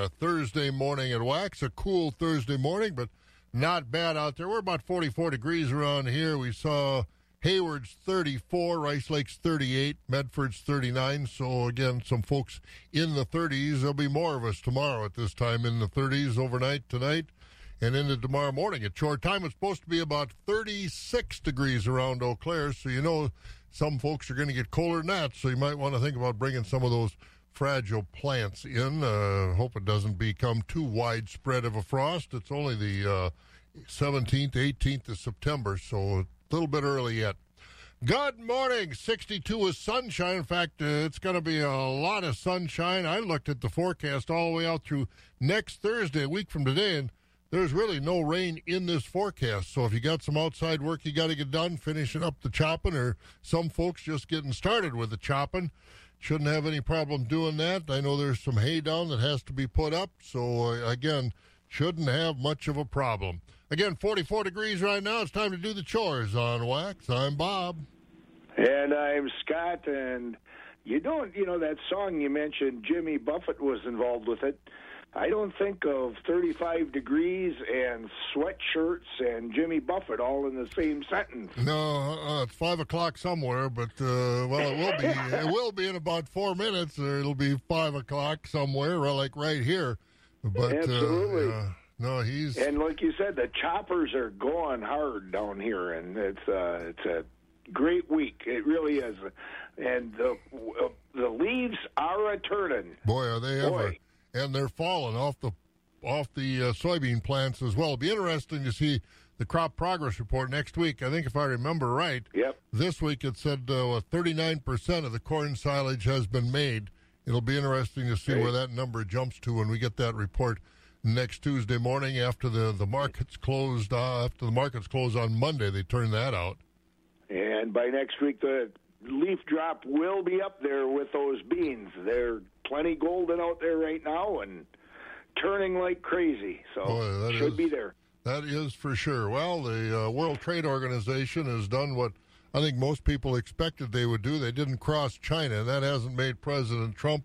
A Thursday morning at Wax, a cool Thursday morning, but not bad out there. We're about 44 degrees around here. We saw Hayward's 34, Rice Lake's 38, Medford's 39. So, again, some folks in the 30s. There'll be more of us tomorrow at this time in the 30s overnight tonight and into tomorrow morning. At short time, it's supposed to be about 36 degrees around Eau Claire. So, you know, some folks are going to get colder than that. So, you might want to think about bringing some of those fragile plants in. Uh, hope it doesn't become too widespread of a frost. It's only the uh, 17th, 18th of September, so a little bit early yet. Good morning. 62 is sunshine. In fact, uh, it's going to be a lot of sunshine. I looked at the forecast all the way out through next Thursday, a week from today, and there's really no rain in this forecast. So if you got some outside work you got to get done, finishing up the chopping, or some folks just getting started with the chopping, Shouldn't have any problem doing that. I know there's some hay down that has to be put up, so uh, again, shouldn't have much of a problem. Again, 44 degrees right now. It's time to do the chores on Wax. I'm Bob. And I'm Scott. And you don't, you know, that song you mentioned, Jimmy Buffett was involved with it. I don't think of 35 degrees and sweatshirts and Jimmy Buffett all in the same sentence. No, uh, it's five o'clock somewhere, but uh, well, it will be. it will be in about four minutes, or it'll be five o'clock somewhere, like right here. But absolutely. Uh, no, he's and like you said, the choppers are going hard down here, and it's uh, it's a great week. It really is, and the uh, the leaves are a turning. Boy, are they ever! And they're falling off the off the uh, soybean plants as well. It'll be interesting to see the crop progress report next week. I think if I remember right, yep. this week it said uh, 39% of the corn silage has been made. It'll be interesting to see where that number jumps to when we get that report next Tuesday morning after the, the markets closed. Uh, after the markets close on Monday, they turn that out. And by next week, the leaf drop will be up there with those beans. They're plenty golden out there right now and turning like crazy. So Boy, should is, be there. That is for sure. Well, the uh, World Trade Organization has done what I think most people expected they would do. They didn't cross China, and that hasn't made President Trump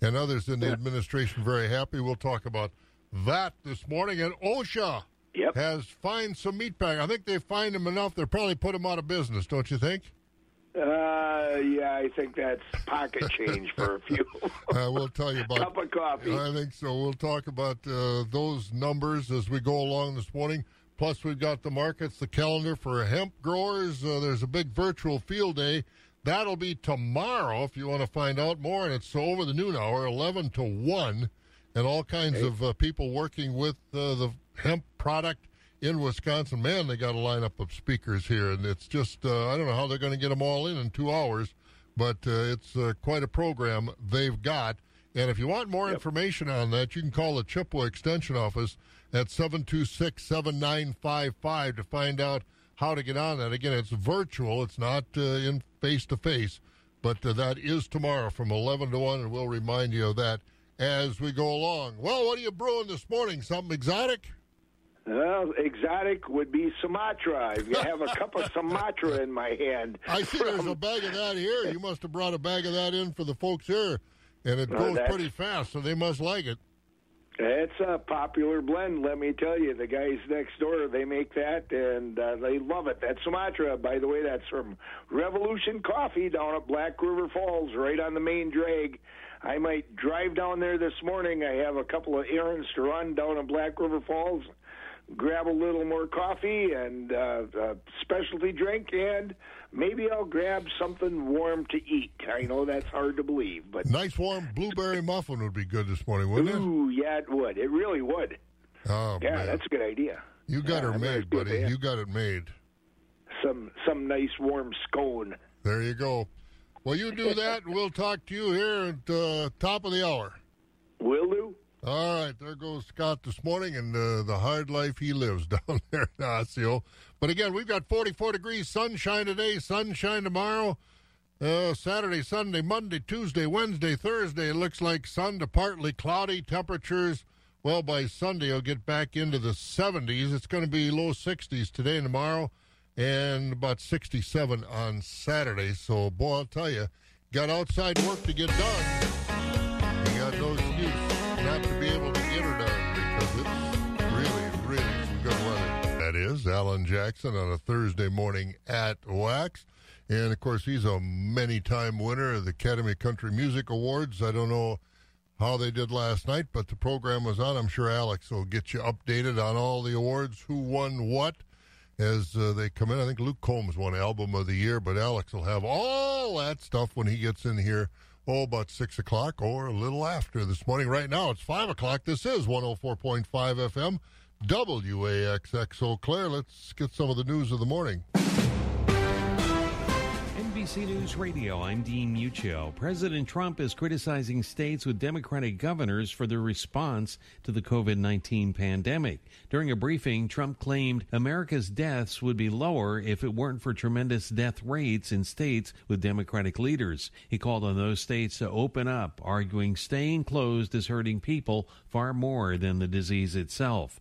and others in the administration very happy. We'll talk about that this morning. And OSHA yep. has fined some meat packers. I think they fined them enough. They'll probably put them out of business, don't you think? Uh, yeah, I think that's pocket change for a few. uh, we'll tell you about cup of coffee. I think so. We'll talk about uh, those numbers as we go along this morning. Plus, we've got the markets, the calendar for hemp growers. Uh, there's a big virtual field day. That'll be tomorrow if you want to find out more. And it's over the noon hour, 11 to 1. And all kinds of uh, people working with uh, the hemp product in Wisconsin. Man, they got a lineup of speakers here, and it's just uh, I don't know how they're going to get them all in in two hours, but uh, it's uh, quite a program they've got. And if you want more yep. information on that, you can call the Chippewa Extension Office at 726 7955 to find out how to get on that. Again, it's virtual, it's not uh, in face to face, but uh, that is tomorrow from 11 to 1, and we'll remind you of that as we go along. Well, what are you brewing this morning? Something exotic? Well, exotic would be Sumatra. I have a cup of Sumatra in my hand. I see from... there's a bag of that here. You must have brought a bag of that in for the folks here, and it goes pretty fast, so they must like it. It's a popular blend, let me tell you. The guys next door, they make that, and uh, they love it. That's Sumatra, by the way. That's from Revolution Coffee down at Black River Falls, right on the main drag. I might drive down there this morning. I have a couple of errands to run down at Black River Falls grab a little more coffee and uh, a specialty drink, and maybe I'll grab something warm to eat. I know that's hard to believe, but nice warm blueberry muffin would be good this morning, wouldn't it? Ooh, yeah, it would. It really would. Oh, yeah, man. that's a good idea. You got yeah, her made, buddy. You got it made. Some some nice warm scone. There you go. Well, you do that, and we'll talk to you here at uh, top of the hour. All right, there goes Scott this morning and uh, the hard life he lives down there in Osseo. But again, we've got 44 degrees sunshine today, sunshine tomorrow, uh, Saturday, Sunday, Monday, Tuesday, Wednesday, Thursday. It looks like sun to partly cloudy temperatures. Well, by Sunday, it'll get back into the 70s. It's going to be low 60s today and tomorrow, and about 67 on Saturday. So, boy, I'll tell you, got outside work to get done. Alan Jackson on a Thursday morning at Wax. And of course, he's a many time winner of the Academy of Country Music Awards. I don't know how they did last night, but the program was on. I'm sure Alex will get you updated on all the awards, who won what as uh, they come in. I think Luke Combs won Album of the Year, but Alex will have all that stuff when he gets in here. Oh, about 6 o'clock or a little after this morning. Right now, it's 5 o'clock. This is 104.5 FM, WAXX Eau Claire. Let's get some of the news of the morning. NBC News Radio, I'm Dean Muccio. President Trump is criticizing states with Democratic governors for their response to the COVID 19 pandemic. During a briefing, Trump claimed America's deaths would be lower if it weren't for tremendous death rates in states with Democratic leaders. He called on those states to open up, arguing staying closed is hurting people far more than the disease itself.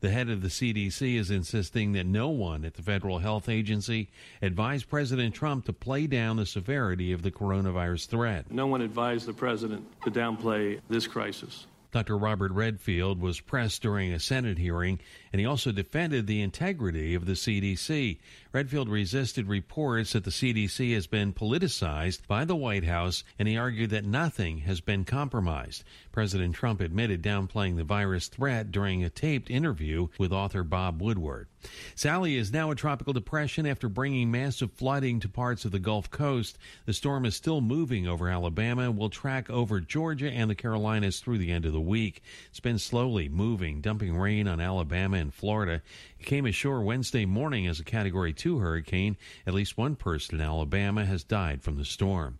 The head of the CDC is insisting that no one at the Federal Health Agency advised President Trump to play down the severity of the coronavirus threat. No one advised the president to downplay this crisis. Dr. Robert Redfield was pressed during a Senate hearing, and he also defended the integrity of the CDC. Redfield resisted reports that the CDC has been politicized by the White House, and he argued that nothing has been compromised. President Trump admitted downplaying the virus threat during a taped interview with author Bob Woodward. Sally is now a tropical depression after bringing massive flooding to parts of the Gulf Coast. The storm is still moving over Alabama and will track over Georgia and the Carolinas through the end of the week. It's been slowly moving, dumping rain on Alabama and Florida. It came ashore Wednesday morning as a Category 2 hurricane. At least one person in Alabama has died from the storm.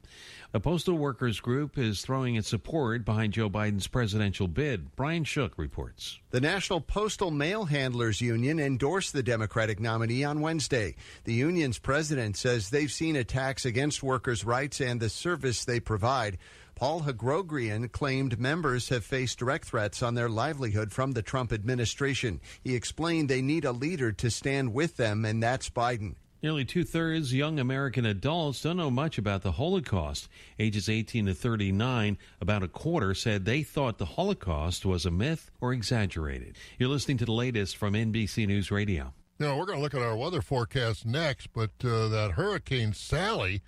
A postal workers group is throwing its support behind Joe Biden's presidential bid. Brian Shook reports. The National Postal Mail Handlers Union endorsed the Democratic nominee on Wednesday. The union's president says they've seen attacks against workers' rights and the service they provide. Paul Hogrogian claimed members have faced direct threats on their livelihood from the Trump administration. He explained they need a leader to stand with them, and that's Biden. Nearly two thirds young American adults don't know much about the Holocaust. Ages 18 to 39, about a quarter said they thought the Holocaust was a myth or exaggerated. You're listening to the latest from NBC News Radio. Now, we're going to look at our weather forecast next, but uh, that Hurricane Sally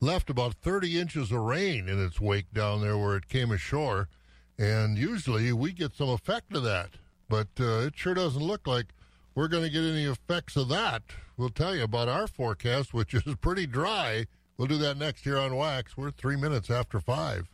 left about 30 inches of rain in its wake down there where it came ashore. And usually we get some effect of that, but uh, it sure doesn't look like we're going to get any effects of that. We'll tell you about our forecast, which is pretty dry. We'll do that next year on Wax. We're three minutes after five.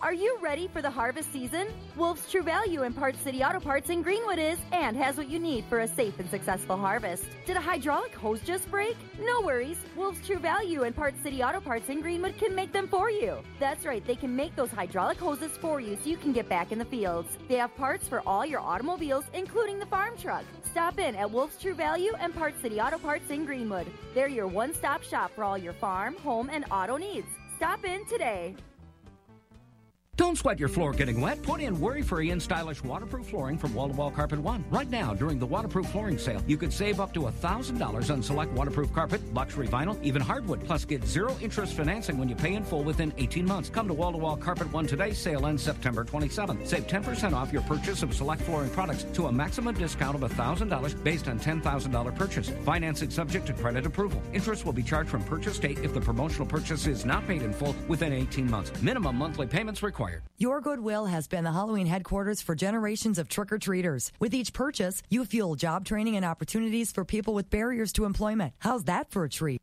Are you ready for the harvest season? Wolf's True Value in Parts City Auto Parts in Greenwood is and has what you need for a safe and successful harvest. Did a hydraulic hose just break? No worries. Wolf's True Value in Parts City Auto Parts in Greenwood can make them for you. That's right, they can make those hydraulic hoses for you so you can get back in the fields. They have parts for all your automobiles, including the farm truck. Stop in at Wolf's True Value and Parts City Auto Parts in Greenwood. They're your one stop shop for all your farm, home, and auto needs. Stop in today. Don't sweat your floor getting wet. Put in worry-free and stylish waterproof flooring from Wall to Wall Carpet One. Right now, during the waterproof flooring sale, you could save up to $1,000 on select waterproof carpet, luxury vinyl, even hardwood. Plus, get zero interest financing when you pay in full within 18 months. Come to Wall to Wall Carpet One today. Sale ends September 27th. Save 10% off your purchase of select flooring products to a maximum discount of $1,000 based on $10,000 purchase. Financing subject to credit approval. Interest will be charged from purchase date if the promotional purchase is not paid in full within 18 months. Minimum monthly payments required. Your Goodwill has been the Halloween headquarters for generations of trick or treaters. With each purchase, you fuel job training and opportunities for people with barriers to employment. How's that for a treat?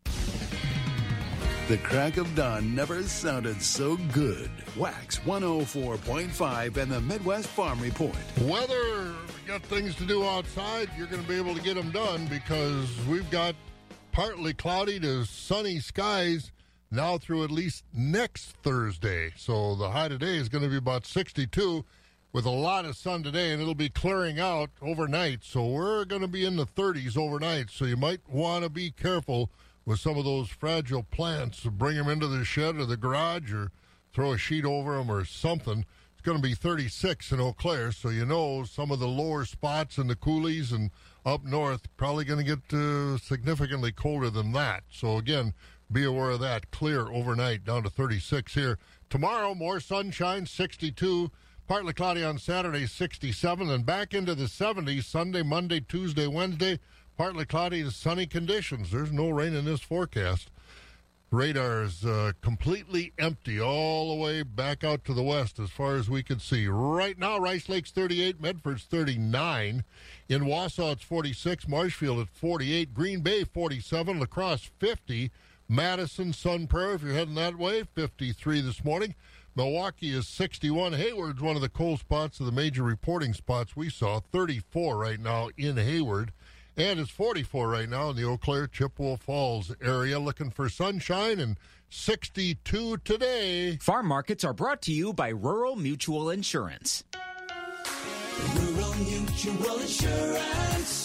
The crack of dawn never sounded so good. Wax 104.5 and the Midwest Farm Report. Weather, we got things to do outside. You're going to be able to get them done because we've got partly cloudy to sunny skies now through at least next Thursday. So the high today is going to be about 62 with a lot of sun today, and it'll be clearing out overnight. So we're going to be in the 30s overnight. So you might want to be careful with some of those fragile plants. Bring them into the shed or the garage or throw a sheet over them or something. It's going to be 36 in Eau Claire, so you know some of the lower spots in the coulees and up north probably going to get uh, significantly colder than that. So again, be aware of that. Clear overnight down to 36 here. Tomorrow, more sunshine, 62. Partly cloudy on Saturday, 67. And back into the 70s Sunday, Monday, Tuesday, Wednesday. partly cloudy to sunny conditions. There's no rain in this forecast. Radar is uh, completely empty all the way back out to the west as far as we can see. Right now, Rice Lake's 38, Medford's 39. In Wausau, it's 46. Marshfield at 48. Green Bay, 47. La Crosse, 50. Madison, Sun Prairie, if you're heading that way, 53 this morning. Milwaukee is 61. Hayward's one of the cold spots of the major reporting spots we saw, 34 right now in Hayward. And it's 44 right now in the Eau Claire, Chippewa Falls area, looking for sunshine and 62 today. Farm markets are brought to you by Rural Mutual Insurance. Rural Mutual Insurance,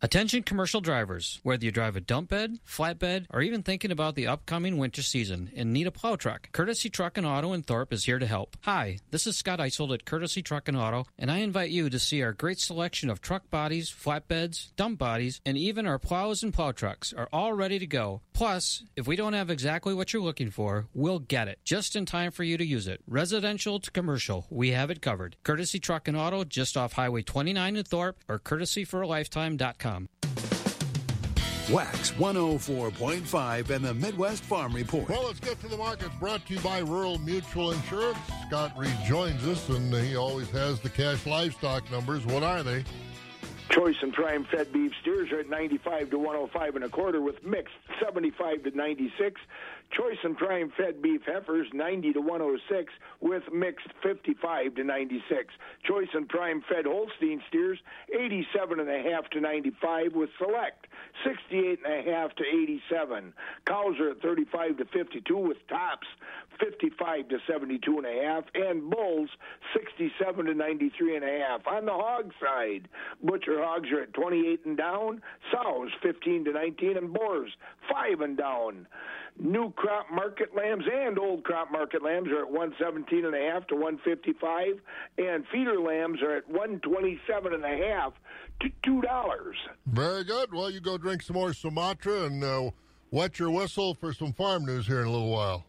Attention commercial drivers, whether you drive a dump bed, flatbed, or even thinking about the upcoming winter season and need a plow truck, Courtesy Truck and Auto in Thorpe is here to help. Hi, this is Scott Eisold at Courtesy Truck and Auto, and I invite you to see our great selection of truck bodies, flatbeds, dump bodies, and even our plows and plow trucks are all ready to go. Plus, if we don't have exactly what you're looking for, we'll get it just in time for you to use it. Residential to commercial, we have it covered. Courtesy Truck and Auto just off Highway 29 in Thorpe or courtesyforalifetime.com. Wax 104.5 and the Midwest Farm Report. Well, let's get to the markets brought to you by Rural Mutual Insurance. Scott rejoins us, and he always has the cash livestock numbers. What are they? Choice and prime fed beef steers are at 95 to 105 and a quarter with mixed 75 to 96. Choice and prime fed beef heifers 90 to 106 with mixed 55 to 96. Choice and prime fed Holstein steers 87 and a half to 95 with select 68 and a half to 87. Cows are at 35 to 52 with tops 55 to 72 and a half and bulls 67 to 93 and a half. On the hog side, butcher hogs are at 28 and down, sows 15 to 19 and boars 5 and down. New crop market lambs and old crop market lambs are at 117 and a half to 155 and feeder lambs are at 127 and a half to $2. Very good. Well, you go drink some more Sumatra and uh, wet your whistle for some farm news here in a little while.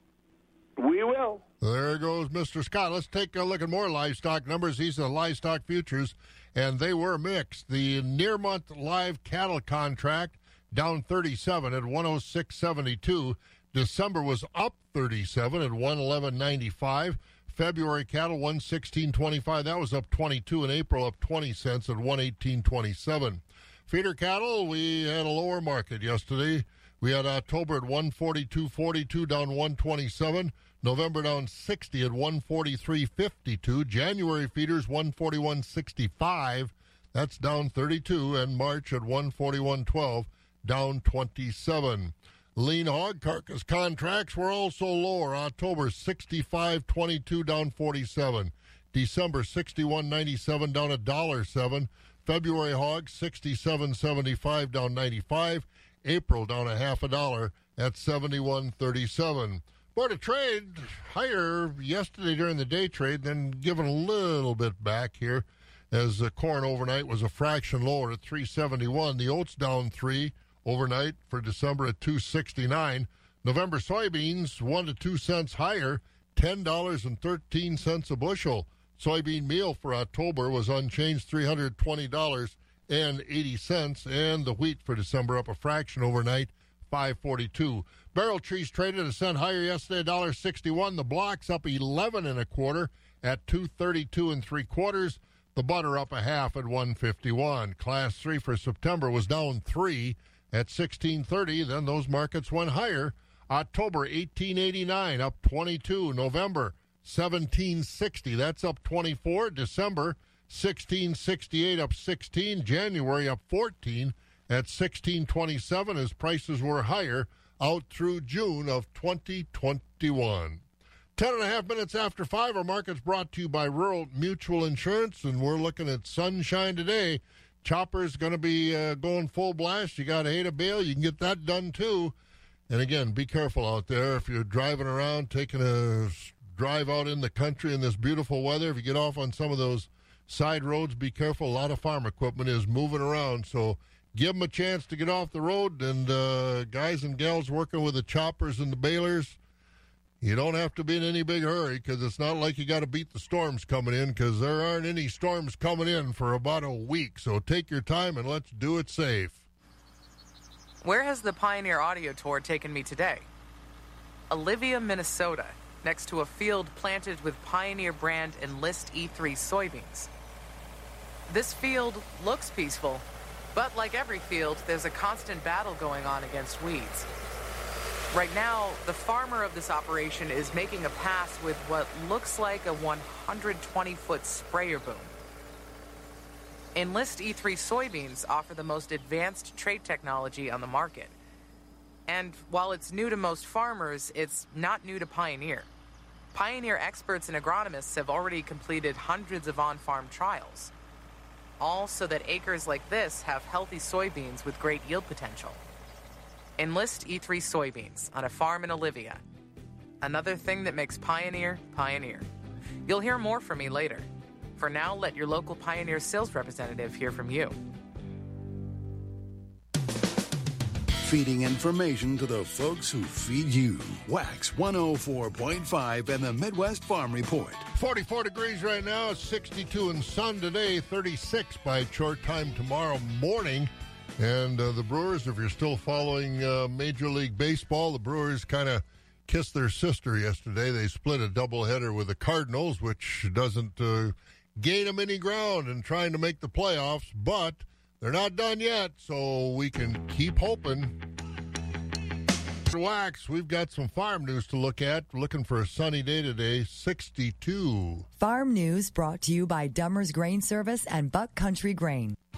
We will. There goes Mr. Scott. Let's take a look at more livestock numbers. These are the livestock futures, and they were mixed. The near month live cattle contract down 37 at 106.72. December was up 37 at 111.95. February cattle 116.25. That was up 22. In April up 20 cents at 118.27. Feeder cattle, we had a lower market yesterday. We had October at 142.42 down 127. November down 60 at 143.52. January feeders 141.65. That's down 32. And March at 141.12 down 27. Lean hog carcass contracts were also lower. October 65.22 down 47. December 61.97 down a dollar seven. February hog 67.75 down 95. April down a half a dollar at 71.37. Board of Trade higher yesterday during the day trade, then given a little bit back here as the corn overnight was a fraction lower at 371. The oats down three overnight for December at 269. November soybeans one to two cents higher, ten dollars and thirteen cents a bushel. Soybean meal for October was unchanged, three hundred twenty dollars and eighty cents, and the wheat for December up a fraction overnight, five forty two. Barrel trees traded a cent higher yesterday, dollar sixty one. The blocks up eleven and a quarter at two thirty two and three quarters. The butter up a half at one fifty one. Class three for September was down three at 1630. Then those markets went higher. October 1889 up 22. November 1760 that's up 24. December 1668 up 16. January up 14 at 1627 as prices were higher out through June of 2021. Ten and a half minutes after five, our market's brought to you by Rural Mutual Insurance, and we're looking at sunshine today. Chopper's going to be uh, going full blast. You got a hay to bale. You can get that done too. And again, be careful out there if you're driving around, taking a drive out in the country in this beautiful weather. If you get off on some of those side roads, be careful. A lot of farm equipment is moving around, so give them a chance to get off the road. And uh, guys and gals working with the choppers and the balers, you don't have to be in any big hurry because it's not like you got to beat the storms coming in because there aren't any storms coming in for about a week. So take your time and let's do it safe. Where has the Pioneer Audio Tour taken me today? Olivia, Minnesota, next to a field planted with Pioneer brand Enlist E3 soybeans. This field looks peaceful, but like every field, there's a constant battle going on against weeds. Right now, the farmer of this operation is making a pass with what looks like a 120 foot sprayer boom. Enlist E3 soybeans offer the most advanced trait technology on the market. And while it's new to most farmers, it's not new to Pioneer. Pioneer experts and agronomists have already completed hundreds of on farm trials, all so that acres like this have healthy soybeans with great yield potential. Enlist E3 soybeans on a farm in Olivia. Another thing that makes Pioneer Pioneer. You'll hear more from me later. For now, let your local Pioneer sales representative hear from you. Feeding information to the folks who feed you. Wax 104.5 and the Midwest Farm Report. 44 degrees right now, 62 and sun today, 36 by short time tomorrow morning. And uh, the Brewers, if you're still following uh, Major League Baseball, the Brewers kind of kissed their sister yesterday. They split a doubleheader with the Cardinals, which doesn't uh, gain them any ground in trying to make the playoffs, but they're not done yet, so we can keep hoping. Wax, we've got some farm news to look at. Looking for a sunny day today, 62. Farm news brought to you by Dummer's Grain Service and Buck Country Grain.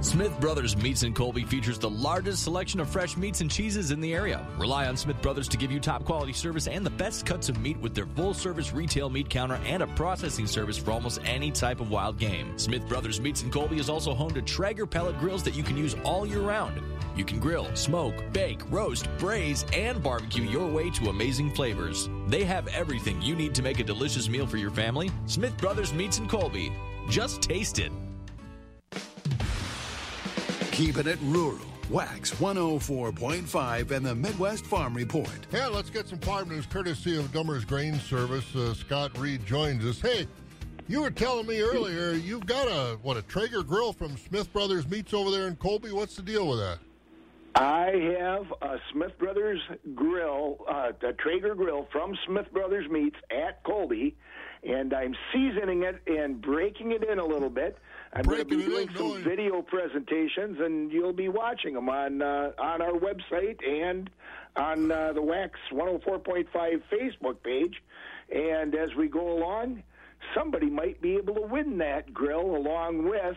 Smith Brothers Meats in Colby features the largest selection of fresh meats and cheeses in the area. Rely on Smith Brothers to give you top quality service and the best cuts of meat with their full service retail meat counter and a processing service for almost any type of wild game. Smith Brothers Meats in Colby is also home to Traeger pellet grills that you can use all year round. You can grill, smoke, bake, roast, braise, and barbecue your way to amazing flavors. They have everything you need to make a delicious meal for your family. Smith Brothers Meats in Colby. Just taste it. Keeping it rural. Wax 104.5 and the Midwest Farm Report. Yeah, let's get some farm news courtesy of Dummer's Grain Service. Uh, Scott Reed joins us. Hey, you were telling me earlier you've got a what a Traeger grill from Smith Brothers Meats over there in Colby. What's the deal with that? I have a Smith Brothers grill, uh, a Traeger grill from Smith Brothers Meats at Colby, and I'm seasoning it and breaking it in a little bit. I'm going to be doing some video presentations, and you'll be watching them on uh, on our website and on uh, the Wax 104.5 Facebook page. And as we go along, somebody might be able to win that grill along with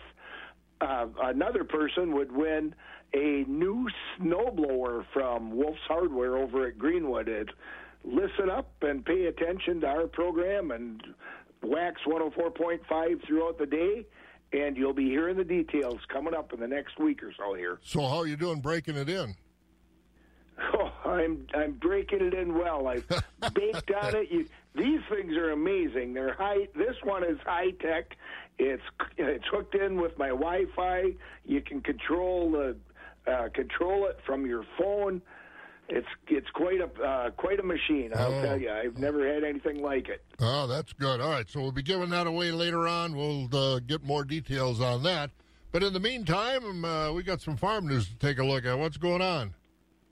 uh, another person would win a new snowblower from Wolf's Hardware over at Greenwood. It, listen up and pay attention to our program and Wax 104.5 throughout the day, and you'll be hearing the details coming up in the next week or so here. So how are you doing breaking it in? Oh, I'm I'm breaking it in well. I've baked on it. You, these things are amazing. They're high. This one is high tech. It's it's hooked in with my Wi-Fi. You can control the uh, control it from your phone. It's it's quite a uh, quite a machine. I'll Oh. tell you. I've never had anything like it. Oh, that's good. All right, so we'll be giving that away later on. We'll uh, get more details on that. But in the meantime, uh, we got some farm news to take a look at. What's going on?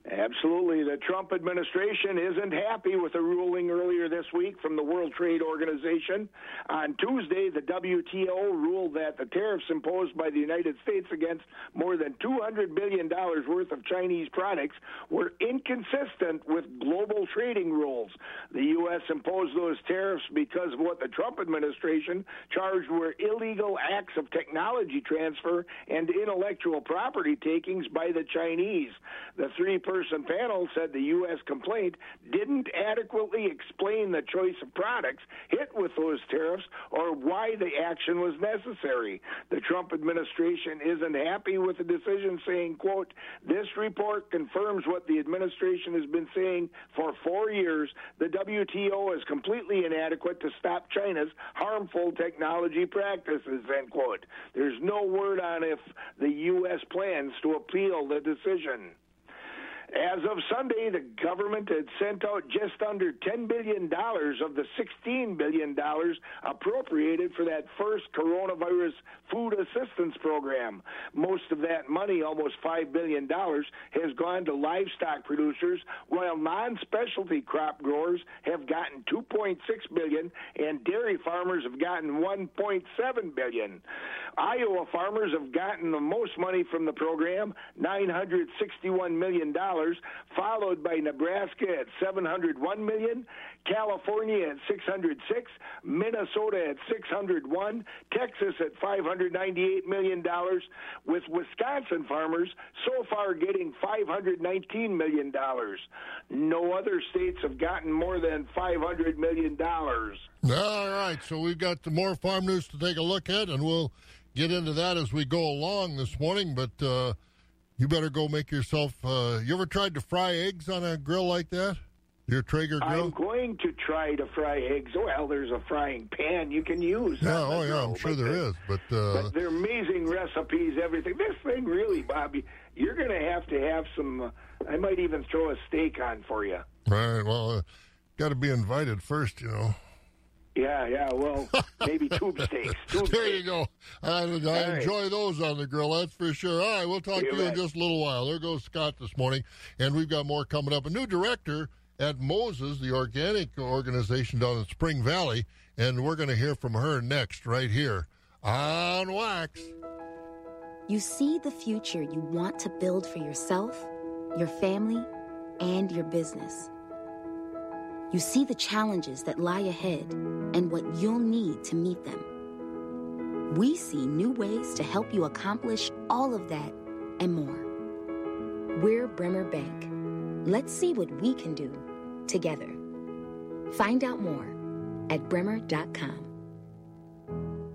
Absolutely. The Trump administration isn't happy with a ruling earlier this week from the World Trade Organization. On Tuesday, the WTO ruled that the tariffs imposed by the United States against more than $200 billion worth of Chinese products were inconsistent with global trading rules. The U.S. imposed those tariffs because of what the Trump administration charged were illegal acts of technology transfer and intellectual property takings by the Chinese. The three person panel said the U.S. complaint didn't adequately explain the choice of products hit with those tariffs or why the action was necessary. The Trump administration isn't happy with the decision, saying, quote, this report confirms what the administration has been saying for four years. The WTO is completely inadequate to stop China's harmful technology practices, end quote. There's no word on if the U.S. plans to appeal the decision. As of Sunday, the government had sent out just under $10 billion of the $16 billion appropriated for that first coronavirus food assistance program. Most of that money, almost $5 billion, has gone to livestock producers, while non-specialty crop growers have gotten 2.6 billion and dairy farmers have gotten 1.7 billion. Iowa farmers have gotten the most money from the program, $961 million followed by Nebraska at 701 million, California at 606, Minnesota at 601, Texas at 598 million dollars, with Wisconsin farmers so far getting 519 million dollars. No other states have gotten more than 500 million dollars. All right, so we've got more farm news to take a look at, and we'll get into that as we go along this morning. But uh, you better go make yourself. Uh, you ever tried to fry eggs on a grill like that? Your Traeger grill? I'm going to try to fry eggs. Well, there's a frying pan you can use. Yeah, oh yeah, I'm sure there is. But, uh, but they're amazing recipes, everything. This thing really, Bobby, you're going to have to have some. Uh, I might even throw a steak on for you. Right. Well, uh, got to be invited first, you know. Yeah, yeah. Well, maybe tube steaks. Tube there steaks. you go. I, I enjoy those on the grill. That's for sure. All right, we'll talk to you in just a little while. There goes Scott this morning, and we've got more coming up. A new director at Moses, the organic organization down in Spring Valley, and we're going to hear from her next, right here on Wax. You see the future you want to build for yourself, your family, and your business. You see the challenges that lie ahead and what you'll need to meet them. We see new ways to help you accomplish all of that and more. We're Bremer Bank. Let's see what we can do together. Find out more at bremer.com.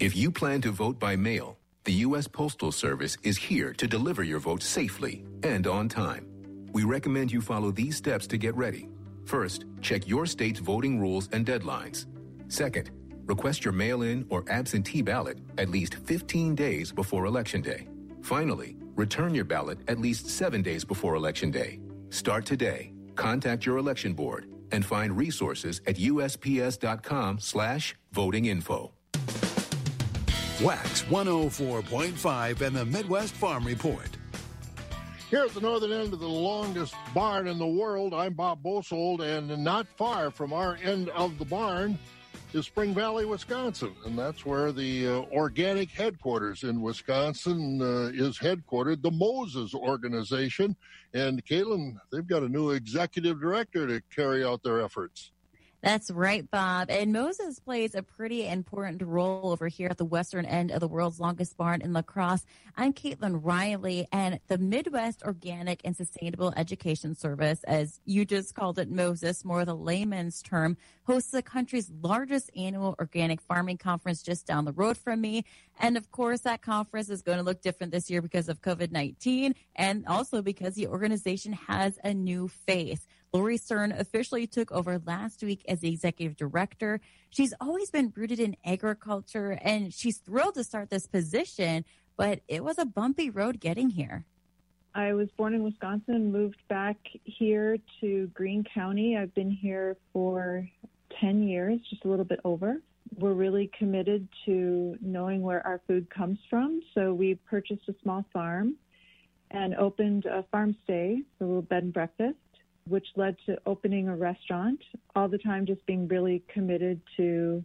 If you plan to vote by mail, the U.S. Postal Service is here to deliver your vote safely and on time. We recommend you follow these steps to get ready. First, check your state's voting rules and deadlines. Second, request your mail in or absentee ballot at least 15 days before Election Day. Finally, return your ballot at least seven days before Election Day. Start today. Contact your election board and find resources at usps.com slash voting info. Wax 104.5 and the Midwest Farm Report. Here at the northern end of the longest barn in the world, I'm Bob Bosold, and not far from our end of the barn is Spring Valley, Wisconsin, and that's where the uh, organic headquarters in Wisconsin uh, is headquartered, the Moses organization. And Caitlin, they've got a new executive director to carry out their efforts. That's right, Bob. And Moses plays a pretty important role over here at the western end of the world's longest barn in La Crosse. I'm Caitlin Riley, and the Midwest Organic and Sustainable Education Service, as you just called it, Moses, more the layman's term, hosts the country's largest annual organic farming conference just down the road from me. And of course, that conference is going to look different this year because of COVID 19 and also because the organization has a new face. Lori Stern officially took over last week as the executive director. She's always been rooted in agriculture and she's thrilled to start this position, but it was a bumpy road getting here. I was born in Wisconsin, moved back here to Greene County. I've been here for 10 years, just a little bit over. We're really committed to knowing where our food comes from. So we purchased a small farm and opened a farm stay, a little bed and breakfast, which led to opening a restaurant. All the time, just being really committed to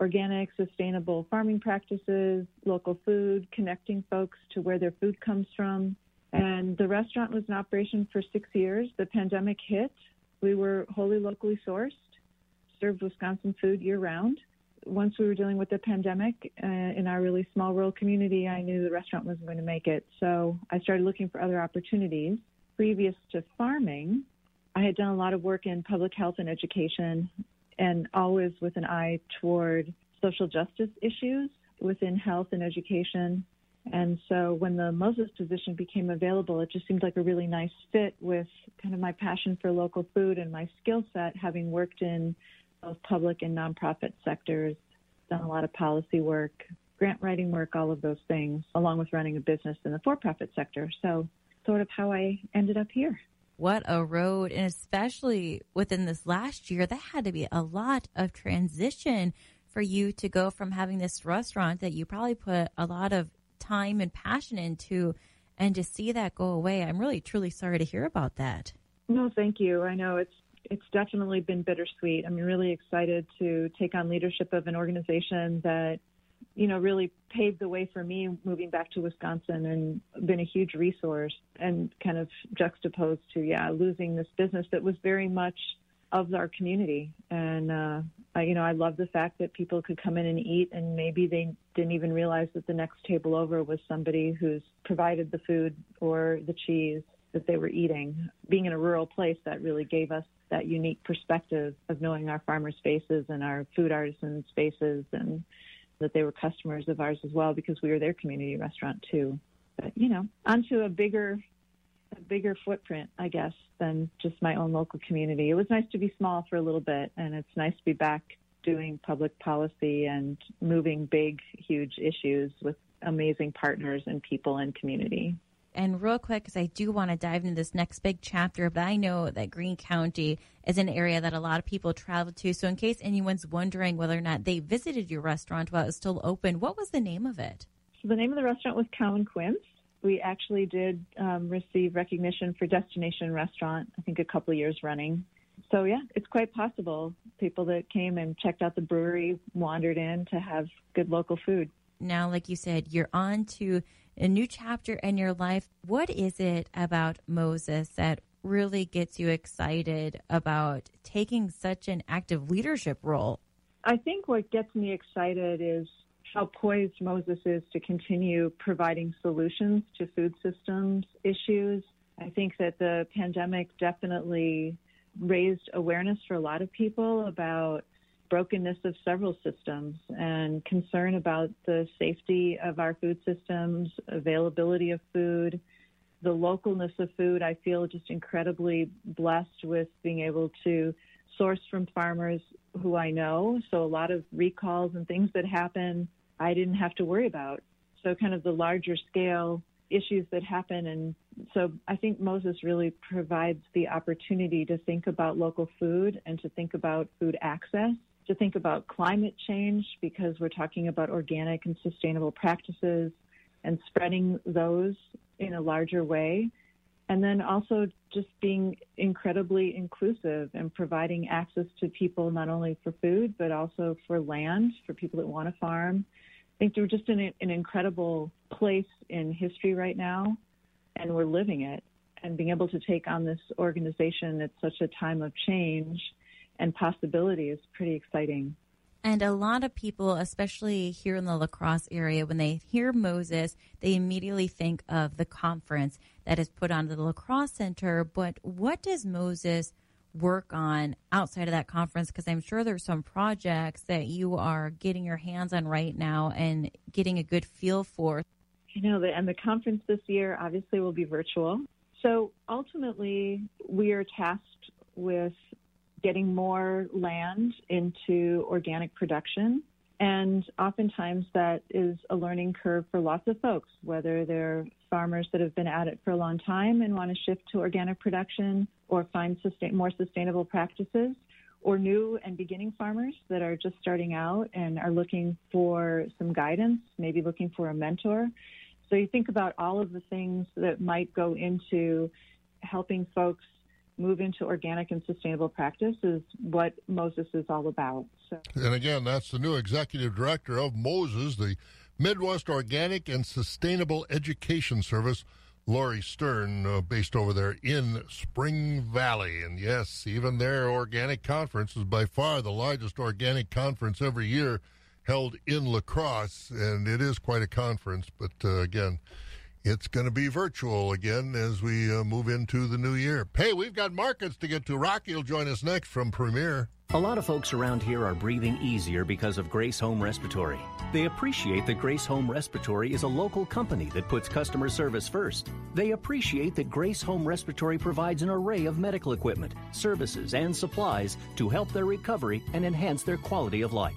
organic, sustainable farming practices, local food, connecting folks to where their food comes from. And the restaurant was in operation for six years. The pandemic hit. We were wholly locally sourced, served Wisconsin food year round. Once we were dealing with the pandemic uh, in our really small rural community, I knew the restaurant wasn't going to make it. So I started looking for other opportunities. Previous to farming, I had done a lot of work in public health and education, and always with an eye toward social justice issues within health and education. And so when the Moses position became available, it just seemed like a really nice fit with kind of my passion for local food and my skill set, having worked in both public and nonprofit sectors, done a lot of policy work, grant writing work, all of those things, along with running a business in the for profit sector. So, sort of how I ended up here. What a road. And especially within this last year, that had to be a lot of transition for you to go from having this restaurant that you probably put a lot of time and passion into and to see that go away. I'm really truly sorry to hear about that. No, thank you. I know it's it's definitely been bittersweet. I'm really excited to take on leadership of an organization that you know, really paved the way for me moving back to Wisconsin and been a huge resource and kind of juxtaposed to, yeah, losing this business that was very much of our community. And, uh, I, you know, I love the fact that people could come in and eat and maybe they didn't even realize that the next table over was somebody who's provided the food or the cheese that they were eating. Being in a rural place, that really gave us that unique perspective of knowing our farmers' faces and our food artisans' faces and that they were customers of ours as well because we were their community restaurant too. But you know, onto a bigger, a bigger footprint, I guess, than just my own local community. It was nice to be small for a little bit, and it's nice to be back doing public policy and moving big, huge issues with amazing partners and people and community. And real quick, because I do want to dive into this next big chapter, but I know that Greene County is an area that a lot of people travel to. So, in case anyone's wondering whether or not they visited your restaurant while it was still open, what was the name of it? So, the name of the restaurant was Cow and Quince. We actually did um, receive recognition for Destination Restaurant, I think a couple of years running. So, yeah, it's quite possible. People that came and checked out the brewery wandered in to have good local food. Now, like you said, you're on to a new chapter in your life. What is it about Moses that really gets you excited about taking such an active leadership role? I think what gets me excited is how poised Moses is to continue providing solutions to food systems issues. I think that the pandemic definitely raised awareness for a lot of people about brokenness of several systems and concern about the safety of our food systems, availability of food, the localness of food. I feel just incredibly blessed with being able to source from farmers who I know. So a lot of recalls and things that happen, I didn't have to worry about. So kind of the larger scale issues that happen. And so I think Moses really provides the opportunity to think about local food and to think about food access to think about climate change because we're talking about organic and sustainable practices and spreading those in a larger way. And then also just being incredibly inclusive and providing access to people not only for food, but also for land for people that want to farm. I think we're just in an incredible place in history right now, and we're living it. And being able to take on this organization at such a time of change and possibility is pretty exciting. And a lot of people, especially here in the La Crosse area, when they hear Moses, they immediately think of the conference that is put on the La Crosse Center. But what does Moses work on outside of that conference? Because I'm sure there's some projects that you are getting your hands on right now and getting a good feel for. You know, and the conference this year obviously will be virtual. So ultimately, we are tasked with getting more land into organic production. And oftentimes that is a learning curve for lots of folks, whether they're farmers that have been at it for a long time and want to shift to organic production or find sustain, more sustainable practices, or new and beginning farmers that are just starting out and are looking for some guidance, maybe looking for a mentor. So you think about all of the things that might go into helping folks move into organic and sustainable practice is what Moses is all about. So. And again, that's the new executive director of Moses, the Midwest Organic and Sustainable Education Service. Lori Stern, uh, based over there in Spring Valley. And yes, even their organic conference is by far the largest organic conference every year held in La Crosse. And it is quite a conference. But uh, again, it's going to be virtual again as we uh, move into the new year. Hey, we've got markets to get to. Rocky will join us next from Premier. A lot of folks around here are breathing easier because of Grace Home Respiratory. They appreciate that Grace Home Respiratory is a local company that puts customer service first. They appreciate that Grace Home Respiratory provides an array of medical equipment, services, and supplies to help their recovery and enhance their quality of life.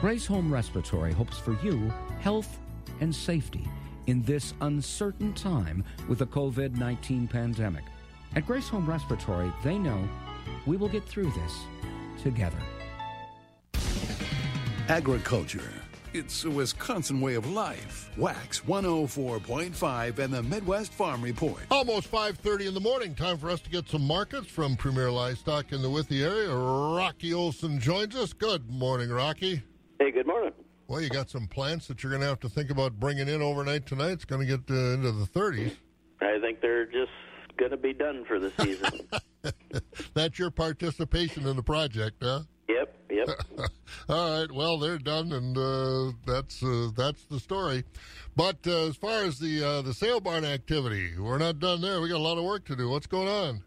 Grace Home Respiratory hopes for you health and safety in this uncertain time with the COVID 19 pandemic. At Grace Home Respiratory, they know we will get through this together. Agriculture. It's a Wisconsin way of life. Wax 104.5 and the Midwest Farm Report. Almost 5.30 in the morning. Time for us to get some markets from Premier Livestock in the Withee area. Rocky Olson joins us. Good morning, Rocky. Hey, good morning. Well, you got some plants that you're going to have to think about bringing in overnight tonight. It's going to get uh, into the 30s. I think they're just going to be done for the season. That's your participation in the project, huh? Yep, yep. All right. Well, they're done, and uh, that's uh, that's the story. But uh, as far as the uh, the sale barn activity, we're not done there. We got a lot of work to do. What's going on?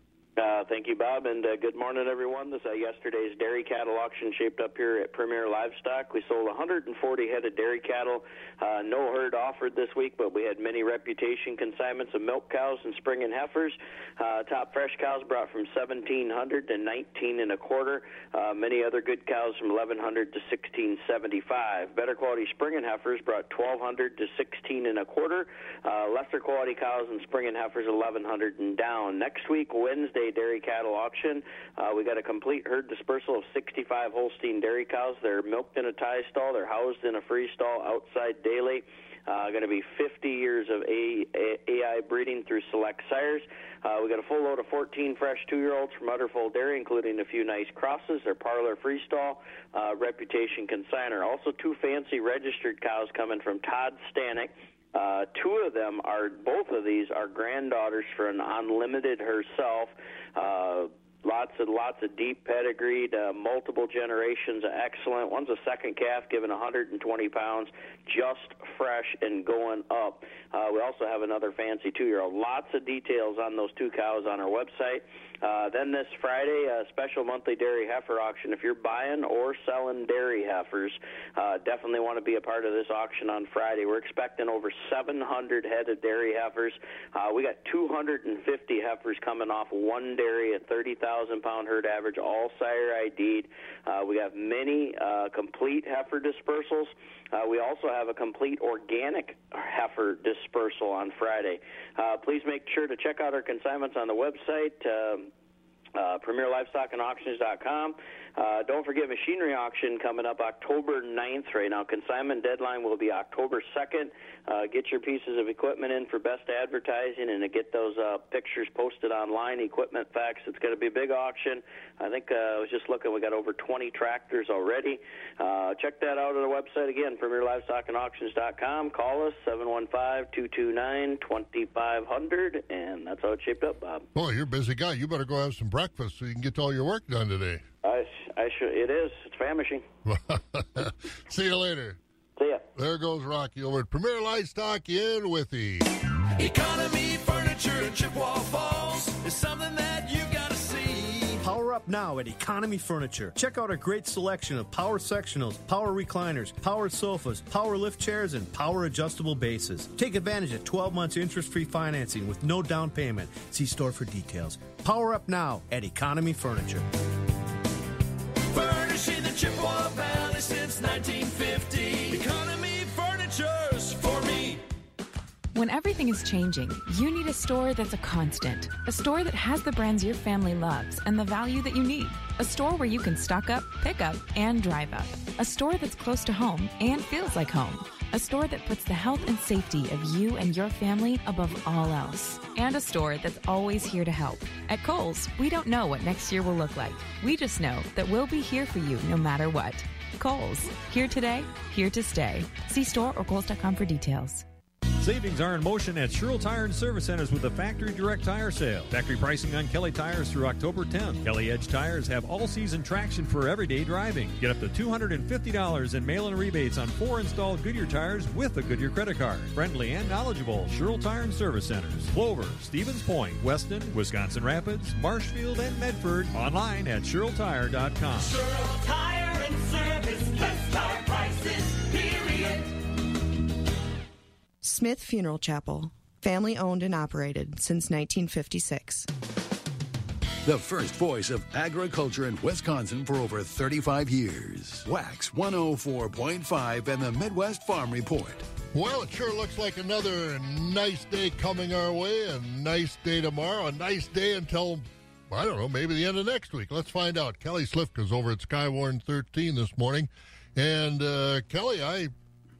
Thank you, Bob, and uh, good morning, everyone. This uh, yesterday's dairy cattle auction shaped up here at Premier Livestock. We sold 140 head of dairy cattle. Uh, no herd offered this week, but we had many reputation consignments of milk cows and spring and heifers. Uh, top fresh cows brought from 1700 to 19 and a quarter. Uh, many other good cows from 1100 to 1675. Better quality spring and heifers brought 1200 to 16 and a quarter. Uh, lesser quality cows and spring and heifers 1100 and down. Next week, Wednesday dairy cattle auction. Uh, we got a complete herd dispersal of 65 Holstein dairy cows. They're milked in a tie stall. They're housed in a free stall outside daily. Uh, going to be 50 years of a- a- AI breeding through select sires. Uh, we got a full load of 14 fresh two-year-olds from Utterfold Dairy, including a few nice crosses. They're parlor freestall, uh, reputation consigner. Also, two fancy registered cows coming from Todd Stanek. Uh, two of them are, both of these are granddaughters an unlimited herself. Uh, lots and lots of deep pedigreed, uh, multiple generations, excellent. One's a second calf, given 120 pounds, just fresh and going up. Uh, we also have another fancy two-year-old. Lots of details on those two cows on our website. Uh, then this Friday, a special monthly dairy heifer auction. If you're buying or selling dairy heifers, uh, definitely want to be a part of this auction on Friday. We're expecting over 700 head of dairy heifers. Uh, we got 250 heifers coming off one dairy at 30,000 pound herd average, all sire ID'd. Uh, we have many uh, complete heifer dispersals. Uh, we also have a complete organic heifer dispersal on Friday. Uh, please make sure to check out our consignments on the website. Um, uh, PremierLivestockAndAuctions.com. Uh, don't forget machinery auction coming up October 9th right now. Consignment deadline will be October 2nd. Uh, get your pieces of equipment in for best advertising and to get those uh, pictures posted online. Equipment facts. It's going to be a big auction. I think uh, I was just looking. We got over 20 tractors already. Uh, check that out on the website again. PremierLivestockAndAuctions.com. Call us 715-229-2500, and that's how it's shaped up, Bob. Boy, you're a busy guy. You better go have some breakfast so you can get all your work done today. I, I sure it is. It's famishing. See you later. See ya. There goes Rocky over at Premier Livestock in Withee. Economy Furniture in Chippewa Falls is something that you gotta see. Power Up up now at Economy Furniture. Check out our great selection of power sectionals, power recliners, power sofas, power lift chairs, and power adjustable bases. Take advantage of 12 months interest free financing with no down payment. See store for details. Power up now at Economy Furniture. Valley since 1950. Economy Furniture's for me. When everything is changing, you need a store that's a constant. A store that has the brands your family loves and the value that you need. A store where you can stock up, pick up, and drive up. A store that's close to home and feels like home. A store that puts the health and safety of you and your family above all else. And a store that's always here to help. At Kohl's, we don't know what next year will look like. We just know that we'll be here for you no matter what. Kohl's, here today, here to stay. See store or Kohl's.com for details. Savings are in motion at Sherrill Tire and Service Centers with a factory direct tire sale. Factory pricing on Kelly tires through October 10th. Kelly Edge tires have all season traction for everyday driving. Get up to $250 in mail in rebates on four installed Goodyear tires with a Goodyear credit card. Friendly and knowledgeable Sherrill Tire and Service Centers. Plover, Stevens Point, Weston, Wisconsin Rapids, Marshfield, and Medford. Online at SherrillTire.com. Sherrill Tire and Service, Smith Funeral Chapel, family owned and operated since 1956. The first voice of agriculture in Wisconsin for over 35 years. Wax 104.5 and the Midwest Farm Report. Well, it sure looks like another nice day coming our way. A nice day tomorrow. A nice day until, I don't know, maybe the end of next week. Let's find out. Kelly Slifka's over at Skywarn 13 this morning. And, uh, Kelly, I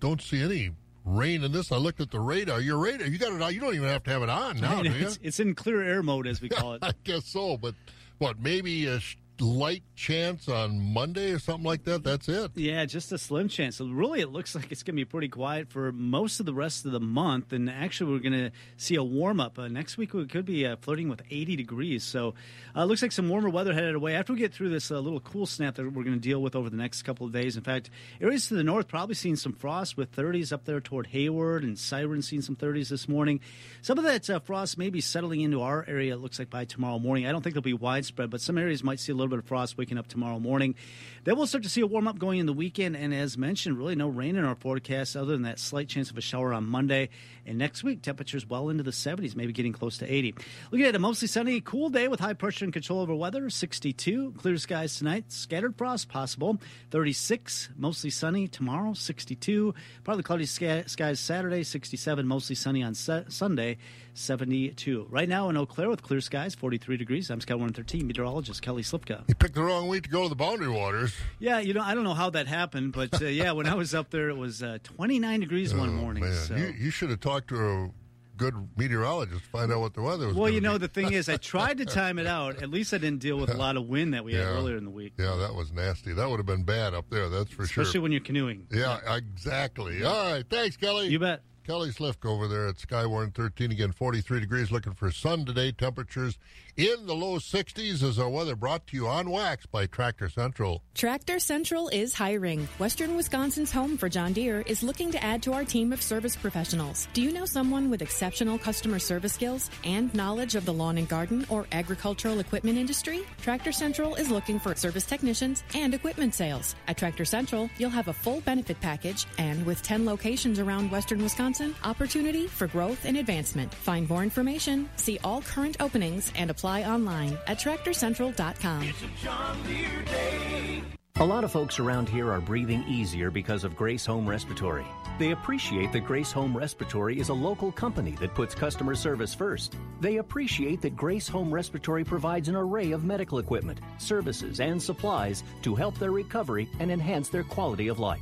don't see any rain in this. I looked at the radar. Your radar, you got it on. You don't even have to have it on now, do you? it's, it's in clear air mode, as we call it. I guess so, but what, maybe a light chance on Monday or something like that? That's it. Yeah, just a slim chance. Really, it looks like it's going to be pretty quiet for most of the rest of the month. And actually, we're going to see a warm up uh, next week. We could be uh, flirting with 80 degrees. So uh, looks like some warmer weather headed away. After we get through this uh, little cool snap that we're going to deal with over the next couple of days. In fact, areas to the north probably seeing some frost with 30s up there toward Hayward and Siren seeing some 30s this morning. Some of that uh, frost may be settling into our area. It looks like by tomorrow morning. I don't think it'll be widespread, but some areas might see a little bit of frost waking up tomorrow morning. Then we'll start to see a warm up going in the weekend, and as mentioned, really no rain in our forecast other than that slight chance of a shower on Monday. And next week, temperatures well into the 70s, maybe getting close to 80. Looking at a mostly sunny, cool day with high pressure and control over weather, 62. Clear skies tonight, scattered frost possible, 36. Mostly sunny tomorrow, 62. Partly cloudy skies Saturday, 67. Mostly sunny on Sunday, 72. Right now in Eau Claire with clear skies, 43 degrees. I'm Sky 113 meteorologist Kelly Slifka. You picked the wrong week to go to the Boundary Waters. Yeah, you know, I don't know how that happened, but uh, yeah, when I was up there, it was uh, 29 degrees one morning. Oh, Man, so. you, you should have talked to a good meteorologist to find out what the weather was. Well, you know, be. the thing is, I tried to time it out. At least I didn't deal with a lot of wind that we had earlier in the week. Yeah, that was nasty. That would have been bad up there, that's for sure. Especially when you're canoeing. Yeah, exactly. All right, thanks, Kelly. You bet. Kelly Slifka over there at Skywarn 13 again, 43 degrees. Looking for sun today. Temperatures in the low 60s as our weather brought to you on wax by Tractor Central. Tractor Central is hiring. Western Wisconsin's home for John Deere is looking to add to our team of service professionals. Do you know someone with exceptional customer service skills and knowledge of the lawn and garden or agricultural equipment industry? Tractor Central is looking for service technicians and equipment sales. At Tractor Central, you'll have a full benefit package and with 10 locations around Western Wisconsin, opportunity for growth and advancement. Find more information, see all current openings, and apply online at tractorcentral.com. John Deere Day. A lot of folks around here are breathing easier because of Grace Home Respiratory. They appreciate that Grace Home Respiratory is a local company that puts customer service first. They appreciate that Grace Home Respiratory provides an array of medical equipment, services, and supplies to help their recovery and enhance their quality of life.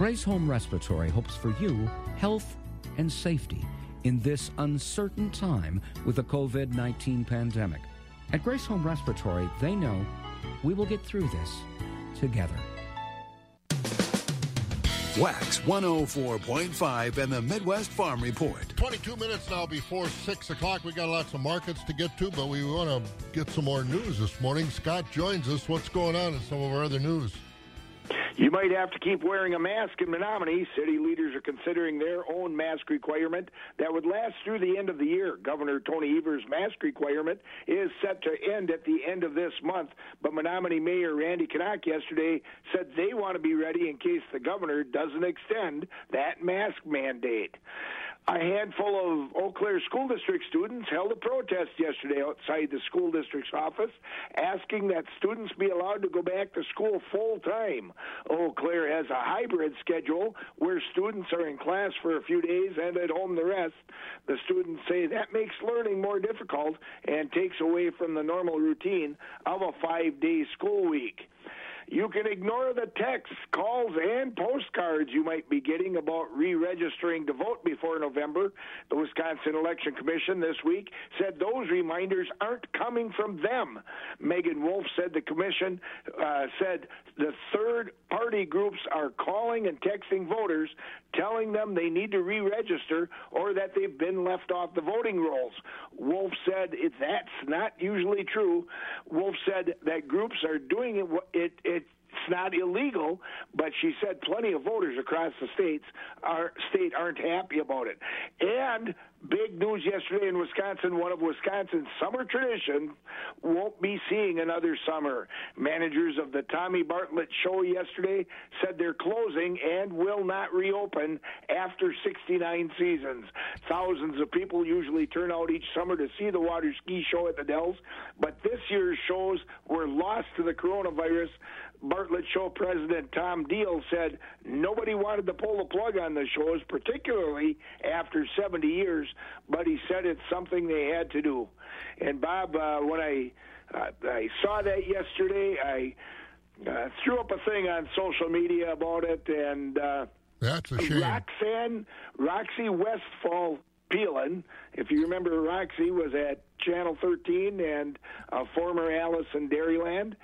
Grace Home Respiratory hopes for you health and safety in this uncertain time with the COVID 19 pandemic. At Grace Home Respiratory, they know We will get through this together. Wax 104.5 and the Midwest Farm Report. 22 minutes now before 6 o'clock. We got lots of markets to get to, but we want to get some more news this morning. Scott joins us. What's going on in some of our other news? You might have to keep wearing a mask in Menomonie. City leaders are considering their own mask requirement that would last through the end of the year. Governor Tony Evers' mask requirement is set to end at the end of this month, but Menomonie Mayor Randy Knaack yesterday said they want to be ready in case the governor doesn't extend that mask mandate. A handful of Eau Claire School District students held a protest yesterday outside the school district's office asking that students be allowed to go back to school full time. Eau Claire has a hybrid schedule where students are in class for a few days and at home the rest. The students say that makes learning more difficult and takes away from the normal routine of a five day school week. You can ignore the texts, calls, and postcards you might be getting about re registering to vote before November. The Wisconsin Election Commission this week said those reminders aren't coming from them. Meagan Wolfe said the commission uh, said the third party groups are calling and texting voters telling them they need to re register or that they've been left off the voting rolls. Wolfe said that's not usually true. Wolfe said that groups are doing it, it, it it's not illegal, but she said plenty of voters across the states are state aren't happy about it. And big news yesterday in Wisconsin, one of Wisconsin's summer traditions won't be seeing another summer. Managers of the Tommy Bartlett show yesterday said they're closing and will not reopen after 69 seasons. Thousands of people usually turn out each summer to see the water ski show at the Dells, but this year's shows were lost to the coronavirus. Bartlett Show president Tom Diehl said nobody wanted to pull the plug on the shows, particularly after 70 years, but he said it's something they had to do. And Bob, uh, when I uh, I saw that yesterday, I uh, threw up a thing on social media about it, and uh, that's a shame. Roxanne Roxy Westfall Peelan, if you remember, Roxy was at Channel 13 and a former Alice in Dairyland.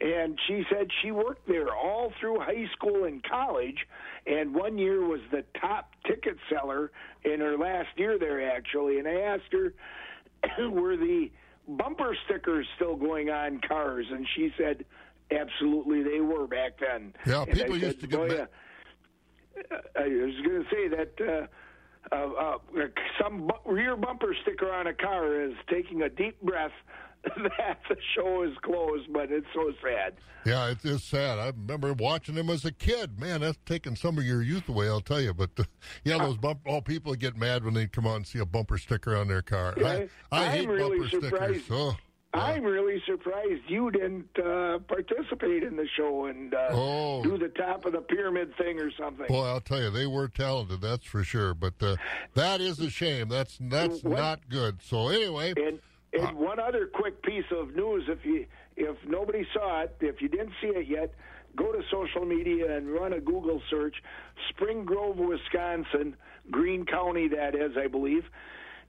And she said she worked there all through high school and college and one year was the top ticket seller in her last year there actually. And i asked her were the bumper stickers still going on cars? And she said absolutely they were back then. Yeah and people I used said, to get "Oh, I was going to say that uh, uh, uh, some bu- rear bumper sticker on a car is taking a deep breath that the show is closed, but it's so sad. Yeah, it is sad. I remember watching them as a kid. Man, that's taking some of your youth away, I'll tell you. But uh, yeah, those bump, all people get mad when they come out and see a bumper sticker on their car. I, I I'm hate really bumper surprised. stickers. Oh, I'm really surprised you didn't uh, participate in the show and uh, Oh. do the top of the pyramid thing or something. boy, I'll tell you, they were talented. That's for sure. But uh, that is a shame. That's that's What- not good. So anyway, And and one other quick piece of news, if you if nobody saw it, if you didn't see it yet, go to social media and run a Google search. Spring Grove, Wisconsin, Green County, that is, I believe.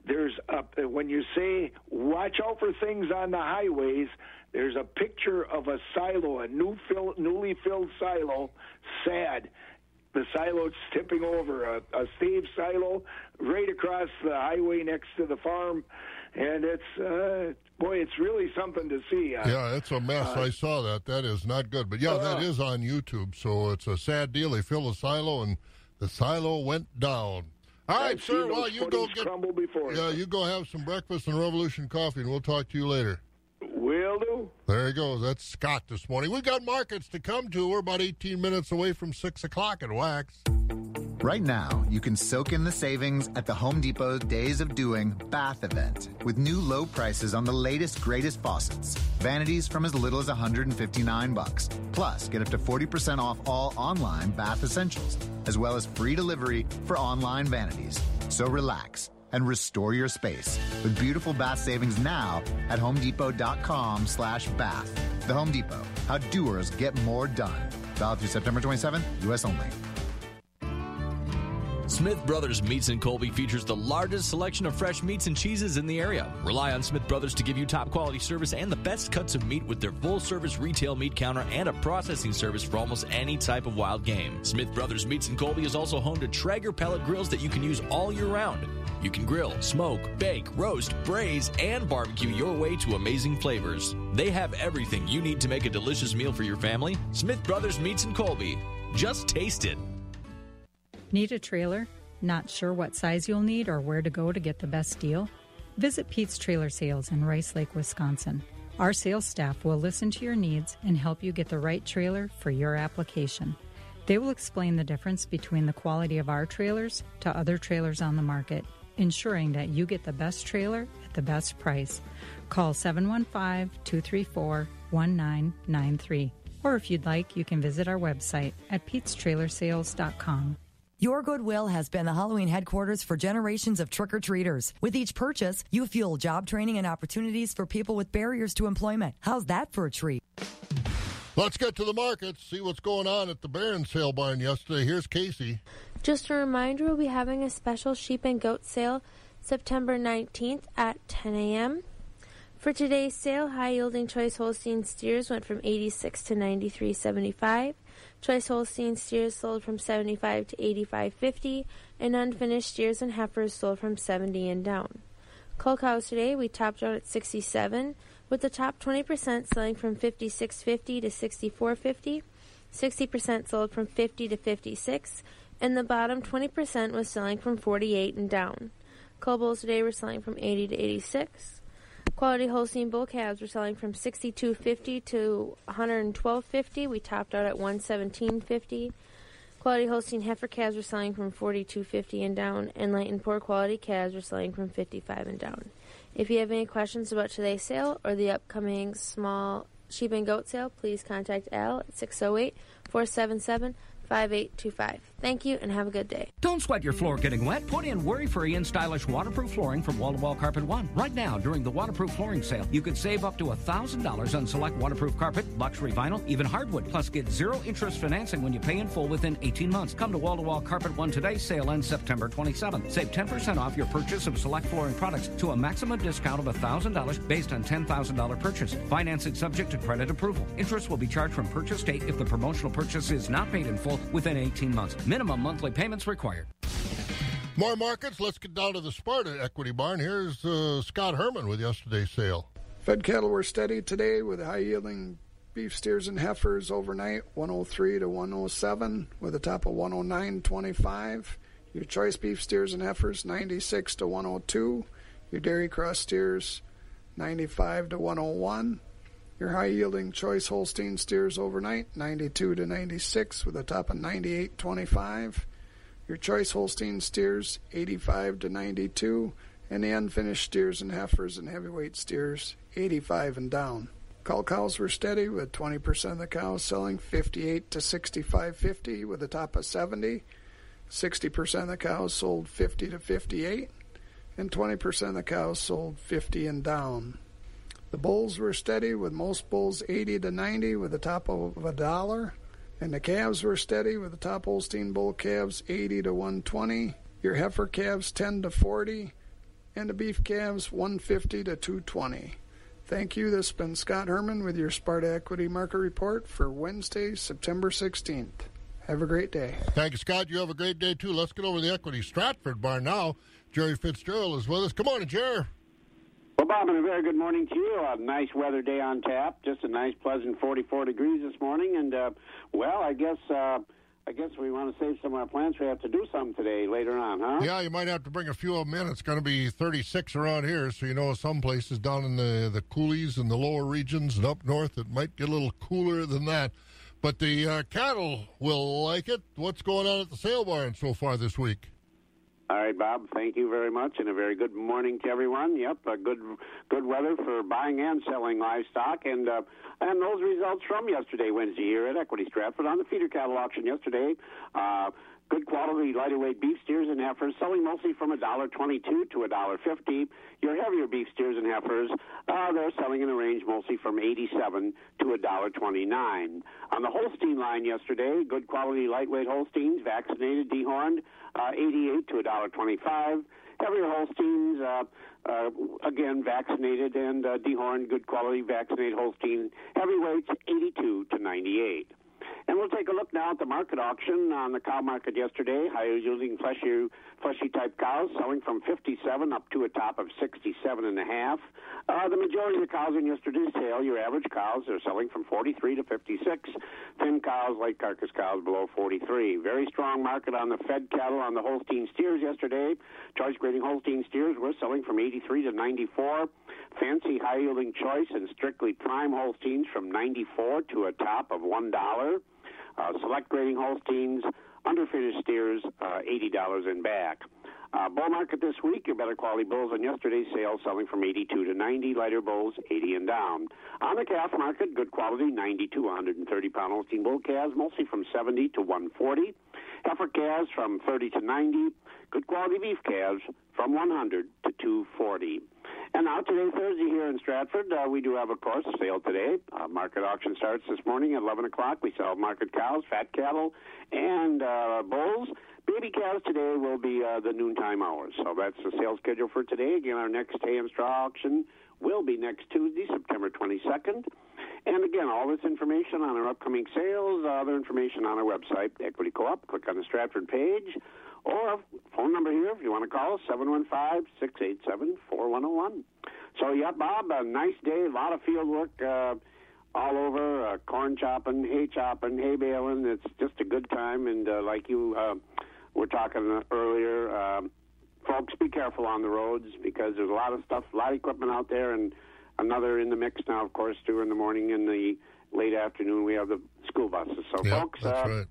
There's a when you say watch out for things on the highways. There's a picture of a silo, a new fill, newly filled silo. Sad the silo's tipping over a, a stave silo right across the highway next to the farm and it's uh boy it's really something to see uh, Yeah, it's a mess. uh, I saw that. That is not good. But yeah, that Uh. is on YouTube. So it's a sad deal. They fill the silo and the silo went down. All right, I've sir. Well, you go get crumble before yeah, you go have some breakfast and Revolution coffee, and we'll talk to you later. will do There he goes. That's Scott this morning. We've got markets to come to. We're about 18 minutes away from 6 o'clock at Wax. Right now, you can soak in the savings at the Home Depot Days of Doing Bath event with new low prices on the latest, greatest faucets. Vanities from as little as 159 bucks. Plus, get up to 40% off all online bath essentials, as well as free delivery for online vanities. So relax and restore your space with beautiful bath savings now at homedepot.com slash bath. The Home Depot, how doers get more done. Valid through September 27th, U.S. only. Smith Brothers Meats in Colby features the largest selection of fresh meats and cheeses in the area. Rely on Smith Brothers to give you top quality service and the best cuts of meat with their full service retail meat counter and a processing service for almost any type of wild game. Smith Brothers Meats in Colby is also home to Traeger pellet grills that you can use all year round. You can grill, smoke, bake, roast, braise, and barbecue your way to amazing flavors. They have everything you need to make a delicious meal for your family. Smith Brothers Meats in Colby. Just taste it. Need a trailer? Not sure what size you'll need or where to go to get the best deal? Visit Pete's Trailer Sales in Rice Lake, Wisconsin. Our sales staff will listen to your needs and help you get the right trailer for your application. They will explain the difference between the quality of our trailers to other trailers on the market, ensuring that you get the best trailer at the best price. Call 715 234 1993. Or if you'd like, you can visit our website at petestrailersales.com. Your Goodwill has been the Halloween headquarters for generations of trick or treaters. With each purchase, you fuel job training and opportunities for people with barriers to employment. How's that for a treat? Let's get to the markets, see what's going on at the Barron sale barn yesterday. Here's Casey. Just a reminder, we'll be having a special sheep and goat sale September 19th at 10 a.m. For today's sale, high yielding choice Holstein steers went from 86 to 93.75. Choice Holstein steers sold from 75 to 85.50, and unfinished steers and heifers sold from 70 and down. Cull cows today we topped out at 67, with the top 20% selling from 56.50 to 64.50. 60% sold from 50 to 56, and the bottom 20% was selling from 48 and down. Cull bulls today were selling from 80 to 86. Quality Holstein bull calves were selling from 62.50 to 112.50. We topped out at 117.50. Quality Holstein heifer calves were selling from 42.50 and down, and light and poor quality calves were selling from 55 and down. If you have any questions about today's sale or the upcoming small sheep and goat sale, please contact Al at 608 477 5825. Thank you and have a good day. Don't sweat your floor getting wet. Put in worry-free and stylish waterproof flooring from Wall to Wall Carpet One. Right now, during the waterproof flooring sale, you can save up to $1,000 on select waterproof carpet, luxury vinyl, even hardwood. Plus, get zero interest financing when you pay in full within 18 months. Come to Wall to Wall Carpet One today. Sale ends September 27th. Save 10% off your purchase of select flooring products to a maximum discount of $1,000 based on $10,000 purchase. Financing subject to credit approval. Interest will be charged from purchase date if the promotional purchase is not paid in full within 18 months. Minimum monthly payments required. More markets. Let's get down to the Sparta Equity Barn. Here's uh, Scott Herman with yesterday's sale. Fed cattle were steady today with high yielding beef steers and heifers overnight 103 to 107 with a top of 109.25. Your choice beef steers and heifers 96 to 102. Your dairy cross steers 95 to 101. Your high yielding choice Holstein steers overnight 92 to 96 with a top of 98.25. Your choice Holstein steers 85 to 92 and the unfinished steers and heifers and heavyweight steers 85 and down. Cull cows were steady with 20% of the cows selling 58 to 65.50 with a top of 70. 60% of the cows sold 50 to 58 and 20% of the cows sold 50 and down. The bulls were steady with most bulls 80 to 90 with a top of a dollar. And the calves were steady with the top Holstein bull calves 80 to 120. Your heifer calves 10 to 40. And the beef calves 150 to 220. Thank you. This has been Scott Herman with your Sparta Equity Market Report for Wednesday, September 16th. Have a great day. Thank you, Scott. You have a great day, too. Let's get over the Equity Stratford bar now. Jerry Fitzgerald is with us. Good morning, Jerry. Well, Bob, and a very good morning to you. A nice weather day on tap. Just a nice, pleasant 44 degrees this morning. And, uh, well, I guess. Uh, I guess we want to save some of our plants. We have to do some today later on, huh? Yeah, you might have to bring a few of them in. It's going to be 36 around here, so you know some places down in the the coulees and the lower regions and up north it might get a little cooler than that. But the uh, cattle will like it. What's going on at the sale barn so far this week? All right, Bob. Thank you very much, and a very good morning to everyone. Yep, a good good weather for buying and selling livestock, and uh, and those results from yesterday, Wednesday, here at Equity Stratford on the feeder cattle auction yesterday. Uh, Good quality lighter weight beef steers and heifers selling mostly from $1.22 to $1.50. Your heavier beef steers and heifers, uh, they're selling in a range mostly from 87 to $1.29. On the Holstein line yesterday, good quality lightweight Holsteins, vaccinated, dehorned, uh, 88 to $1.25. Heavier Holsteins, uh, uh, again, vaccinated and uh, dehorned, good quality vaccinated Holstein. Heavyweights, 82 to 98. And we'll take a look now at the market auction on the cow market yesterday. Higher yielding fleshy, fleshy type cows selling from 57 up to a top of 67 and a half. Uh, the majority of the cows in yesterday's sale, your average cows, are selling from 43 to 56. Thin cows, light carcass cows below 43. Very strong market on the fed cattle on the Holstein steers yesterday. Choice grading Holstein steers were selling from 83 to 94. Fancy high yielding choice and strictly prime Holsteins from 94 to a top of $1. Uh, select grading Holsteins, underfinished steers, uh, $80 and back. Uh, bull market this week, your better quality bulls on yesterday's sale selling from 82 to 90, lighter bulls 80 and down. On the calf market, good quality 90 to 130 pound Holstein bull calves, mostly from 70 to 140. Heifer calves from 30 to 90. Good quality beef calves from 100 to 240. And now today, Thursday, here in Stratford, uh, we do have, of course, a sale today. Uh, market auction starts this morning at 11 o'clock. We sell market cows, fat cattle, and uh, bulls. Baby calves today will be uh, the noontime hours. So that's the sales schedule for today. Again, our next hay and straw auction will be next Tuesday, September 22nd. And again, all this information on our upcoming sales, other information on our website, Equity Co-op. Click on the Stratford page. Or phone number here if you want to call us, 715-687-4101. So, yeah, Bob, a nice day, a lot of field work uh, all over, uh, corn chopping, hay chopping, hay baling. It's just a good time. And uh, like you uh, were talking earlier, um, folks, be careful on the roads because there's a lot of stuff, a lot of equipment out there, and another in the mix now, of course, two in the morning, in the late afternoon, we have the school buses. So, folks, uh, right.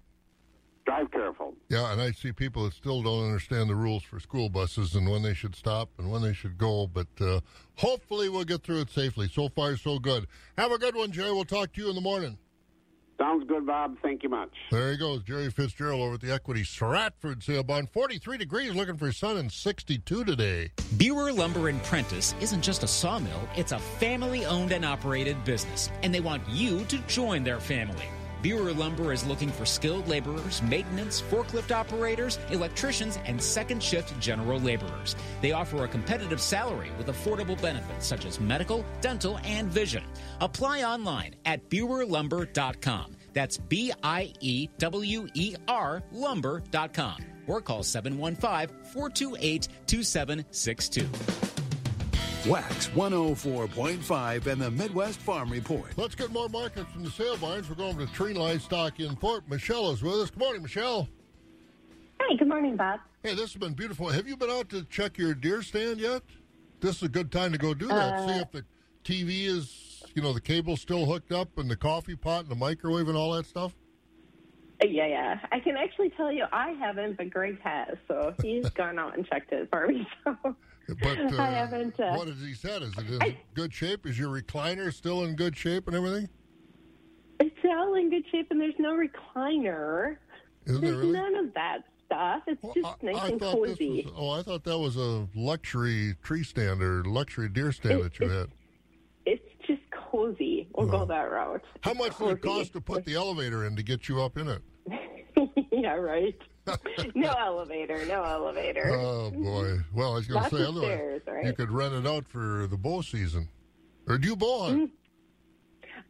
drive careful. Yeah, and I see people that still don't understand the rules for school buses and when they should stop and when they should go. But uh, hopefully, we'll get through it safely. So far, so good. Have a good one, Jerry. We'll talk to you in the morning. Sounds good, Bob. Thank you much. There he goes, Jerry Fitzgerald over at the Equity Stratford sale bond. 43 degrees, looking for sun and 62 today. Biewer Lumber and Prentice isn't just a sawmill, it's a family owned and operated business, and they want you to join their family. Biewer Lumber is looking for skilled laborers, maintenance, forklift operators, electricians, and second shift general laborers. They offer a competitive salary with affordable benefits such as medical, dental, and vision. Apply online at BiewerLumber.com. That's B I E W E R lumber.com or call 715 428 2762. Wax 104.5 and the Midwest Farm Report. Let's get more markets from the sale barns. We're going to Tree Livestock Import. Michelle is with us. Good morning, Michelle. Hi, good morning, Bob. Hey, this has been beautiful. Have you been out to check your deer stand yet? This is a good time to go do that. Uh, See if the TV is, you know, the cable's still hooked up and the coffee pot and the microwave and all that stuff. Yeah, yeah. I can actually tell you I haven't, but Greg has. So he's gone out and checked it for me. So But uh, I haven't. Uh, what has he said? Is it in good shape? Is your recliner still in good shape and everything? it's all in good shape, and there's no recliner. Isn't there's really? none of that stuff. It's just nice I and cozy. was. Oh, I thought that was a luxury tree stand or luxury deer stand It- that you had. It's just cozy. We'll go that route. How much did it cost to put the elevator in to get you up in it? yeah, right. No elevator. No elevator. Oh boy! Well, I was going to say otherwise stairs, right? you could rent it out for the bow season, or do you bow hunt? Mm.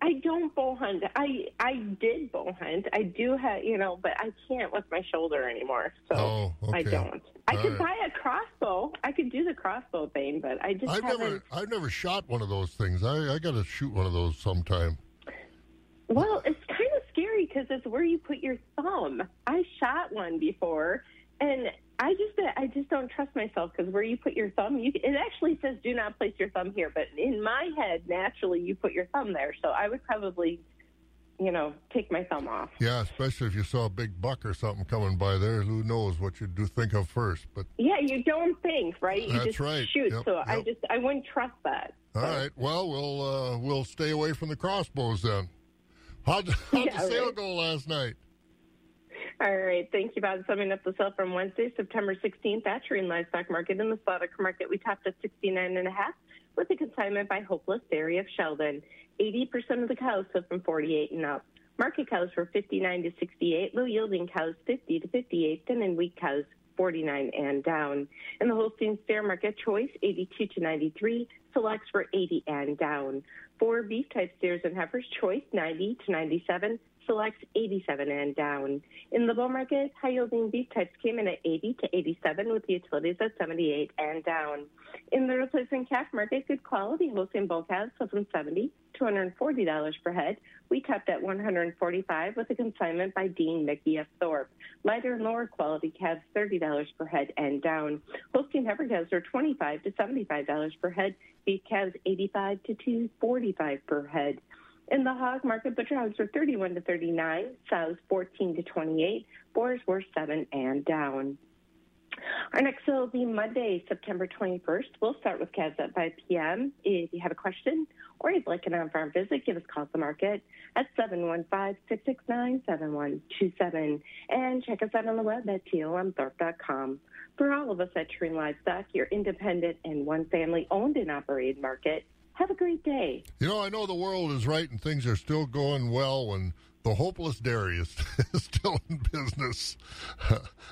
I don't bow hunt. I I did bow hunt. I do have, you know, but I can't with my shoulder anymore. So Oh, I don't. I All could right. buy a crossbow. I could do the crossbow thing, but I just I've haven't. never, I've never shot one of those things. I, I got to shoot one of those sometime. Well, it's kind because it's where you put your thumb. I shot one before, and I just I just don't trust myself because where you put your thumb, you it actually says do not place your thumb here, but in my head, naturally you put your thumb there. So I would probably, you know, take my thumb off. Yeah, especially if you saw a big buck or something coming by there. Who knows what you'd do think of first? But Yeah, you don't think, right? You That's just right. shoot. Yep, so I just I wouldn't trust that. all right, well, we'll uh, we'll stay away from the crossbows then. How'd, how'd Yeah, the sale right. go last night? All right. Thank you, Bob. Summing up the sale from Wednesday, September 16th at and Livestock Market in the slaughter market. We topped at 69 and a half with a consignment by Hopeless Dairy of Sheldon. 80% of the cows sold from 48 and up. Market cows were 59 to 68, low yielding cows 50 to 58, thin and weak cows 49 and down. In the Holstein Fair Market, choice 82 to 93, selects were 80 and down. For beef type steers and heifers, choice 90 to 97, selects 87 and down. In the bull market, high yielding beef types came in at 80 to 87 with the utilities at 78 and down. In the replacement calf market, good quality Holstein bull calves from 70 to $140 per head. We topped at 145 with a consignment by Dean Mickey of Thorp. Lighter and lower quality calves $30 per head and down. Holstein heifer calves are 25 to $75 per head. Beef calves 85 to 245 per head. In the hog market, butcher hogs were 31 to 39, sows 14 to 28, boars were 7 and down. Our next will be Monday, September 21st. We'll start with calves at 5 p.m. If you have a question or you'd like an on-farm visit, give us a call at the market at 715-669-7127. And check us out on the web at tlmthorpe.com. For all of us at Tree Livestock, your independent and one family owned and operated market, have a great day. You know, I know the world is right and things are still going well when the hopeless dairy is still in business.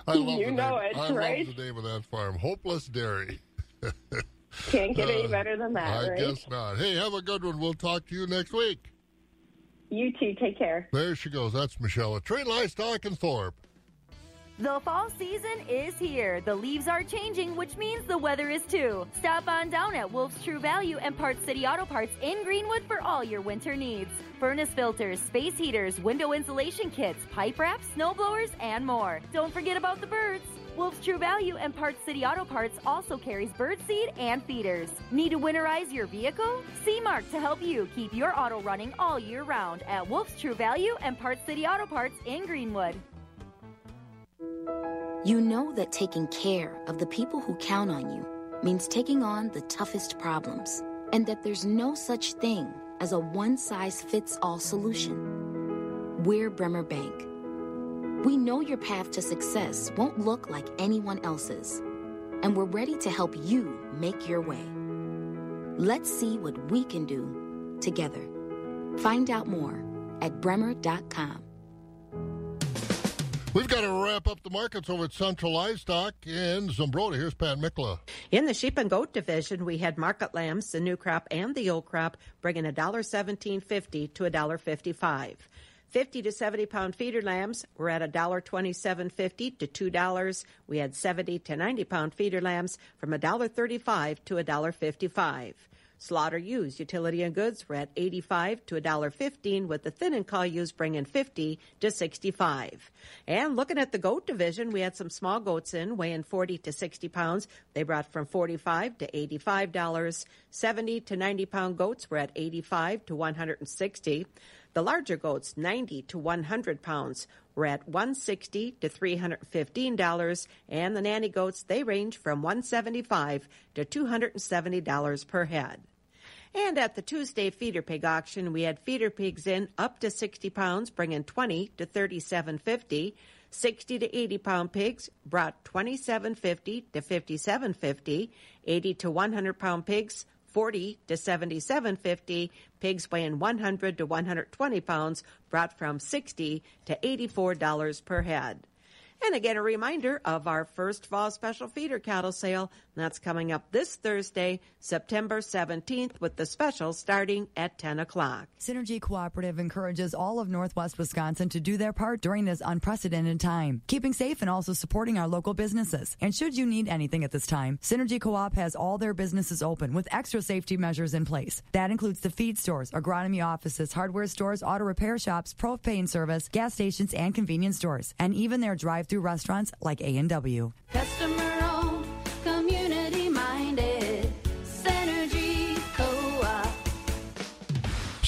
I love You the know name. it, I right? love the name of that farm, Hopeless Dairy. Can't get any Uh, better than that, I right? guess not. Hey, have a good one. We'll talk to you next week. You too. Take care. There she goes. That's Michelle at Trade Livestock and Thorp. The fall season is here. The leaves are changing, which means the weather is too. Stop on down at Wolf's True Value and Parts City Auto Parts in Greenwood for all your winter needs. Furnace filters, space heaters, window insulation kits, pipe wraps, snow blowers, and more. Don't forget about the birds. Wolf's True Value and Parts City Auto Parts also carries bird seed and feeders. Need to winterize your vehicle? See Mark to help you keep your auto running all year round at Wolf's True Value and Parts City Auto Parts in Greenwood. You know that taking care of the people who count on you means taking on the toughest problems, and that there's no such thing as a one size fits all solution. We're Bremer Bank. We know your path to success won't look like anyone else's, and we're ready to help you make your way. Let's see what we can do together. Find out more at bremer.com. We've got to wrap up the markets over at Central Livestock in Zumbrota. Here's Pat Mikla. In the sheep and goat division, we had market lambs, the new crop and the old crop, bringing a dollar seventeen fifty to a dollar fifty-five. Fifty to seventy pound feeder lambs were at a dollar twenty-seven fifty to two dollars. We had seventy to ninety pound feeder lambs from a dollar thirty-five to a dollar fifty-five. Slaughter ewes, utility and goods were at 85 to $1.15 with the thin and cull ewes bringing 50 to 65. And looking at the goat division, we had some small goats in weighing 40 to 60 pounds. They brought from 45 to $85. 70 to 90 pound goats were at 85 to 160. The larger goats, 90 to 100 pounds, were at 160 to 315 dollars, and the nanny goats they range from 175 to 270 dollars per head. And at the Tuesday feeder pig auction, we had feeder pigs in up to 60 pounds, bringing 20 to 37.50. 60 to 80 pound pigs brought 27.50 to 57.50. 80 to 100 pound pigs 40 to 77.50. Pigs weighing 100 to 120 pounds brought from 60 to 84 dollars per head. And again, a reminder of our first fall special feeder cattle sale. That's coming up this Thursday, September 17th, with the special starting at 10 o'clock. Synergy Cooperative encourages all of Northwest Wisconsin to do their part during this unprecedented time, keeping safe and also supporting our local businesses. And should you need anything at this time, Synergy Co-op has all their businesses open with extra safety measures in place. That includes the feed stores, agronomy offices, hardware stores, auto repair shops, propane service, gas stations, and convenience stores, and even their drive-through restaurants like A&W. Customer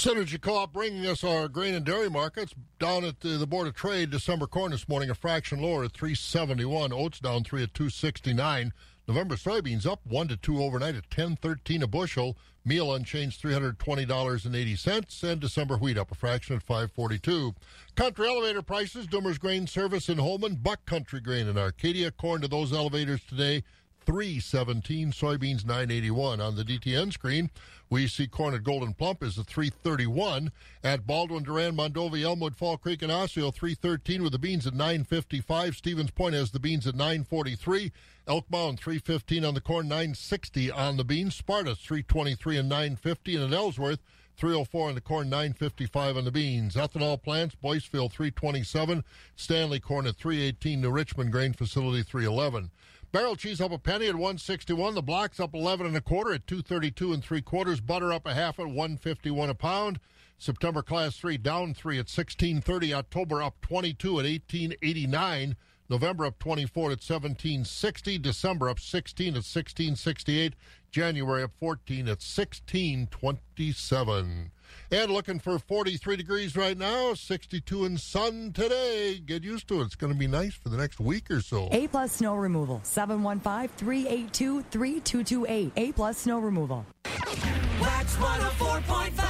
Synergy Co-op bringing us our grain and dairy markets down at the, the Board of Trade. December corn this morning a fraction lower at 371. Oats down three at 269. November soybeans up 1 to 2 overnight at 10.13 a bushel. Meal unchanged $320.80 and December wheat up a fraction at 542. Country elevator prices, Dummer's Grain Service in Holmen, Buck Country Grain in Arcadia. Corn to those elevators today 317, soybeans 981. On the DTN screen, we see corn at Gold'n Plump is a 331. At Baldwin, Durand, Mondovi, Elmwood, Fall Creek, and Osseo, 313 with the beans at 955. Stevens Point has the beans at 943. Elk Mound 315 on the corn, 960 on the beans. Sparta 323 and 950, and at Ellsworth 304 on the corn, 955 on the beans. Ethanol plants, Boyceville 327, Stanley corn at 318, New Richmond grain facility 311. Barrel cheese up a penny at 161. The blocks up 11 and a quarter at 232 and three quarters. Butter up a half at 151 a pound. September class three down three at 1630. October up 22 at 1889. November up 24 at 1760. December up 16 at 1668. January up 14 at 1627. And looking for 43 degrees right now, 62 in sun today. Get used to it. It's going to be nice for the next week or so. A plus snow removal. 715 382 3228. A plus snow removal. Wax 104.5.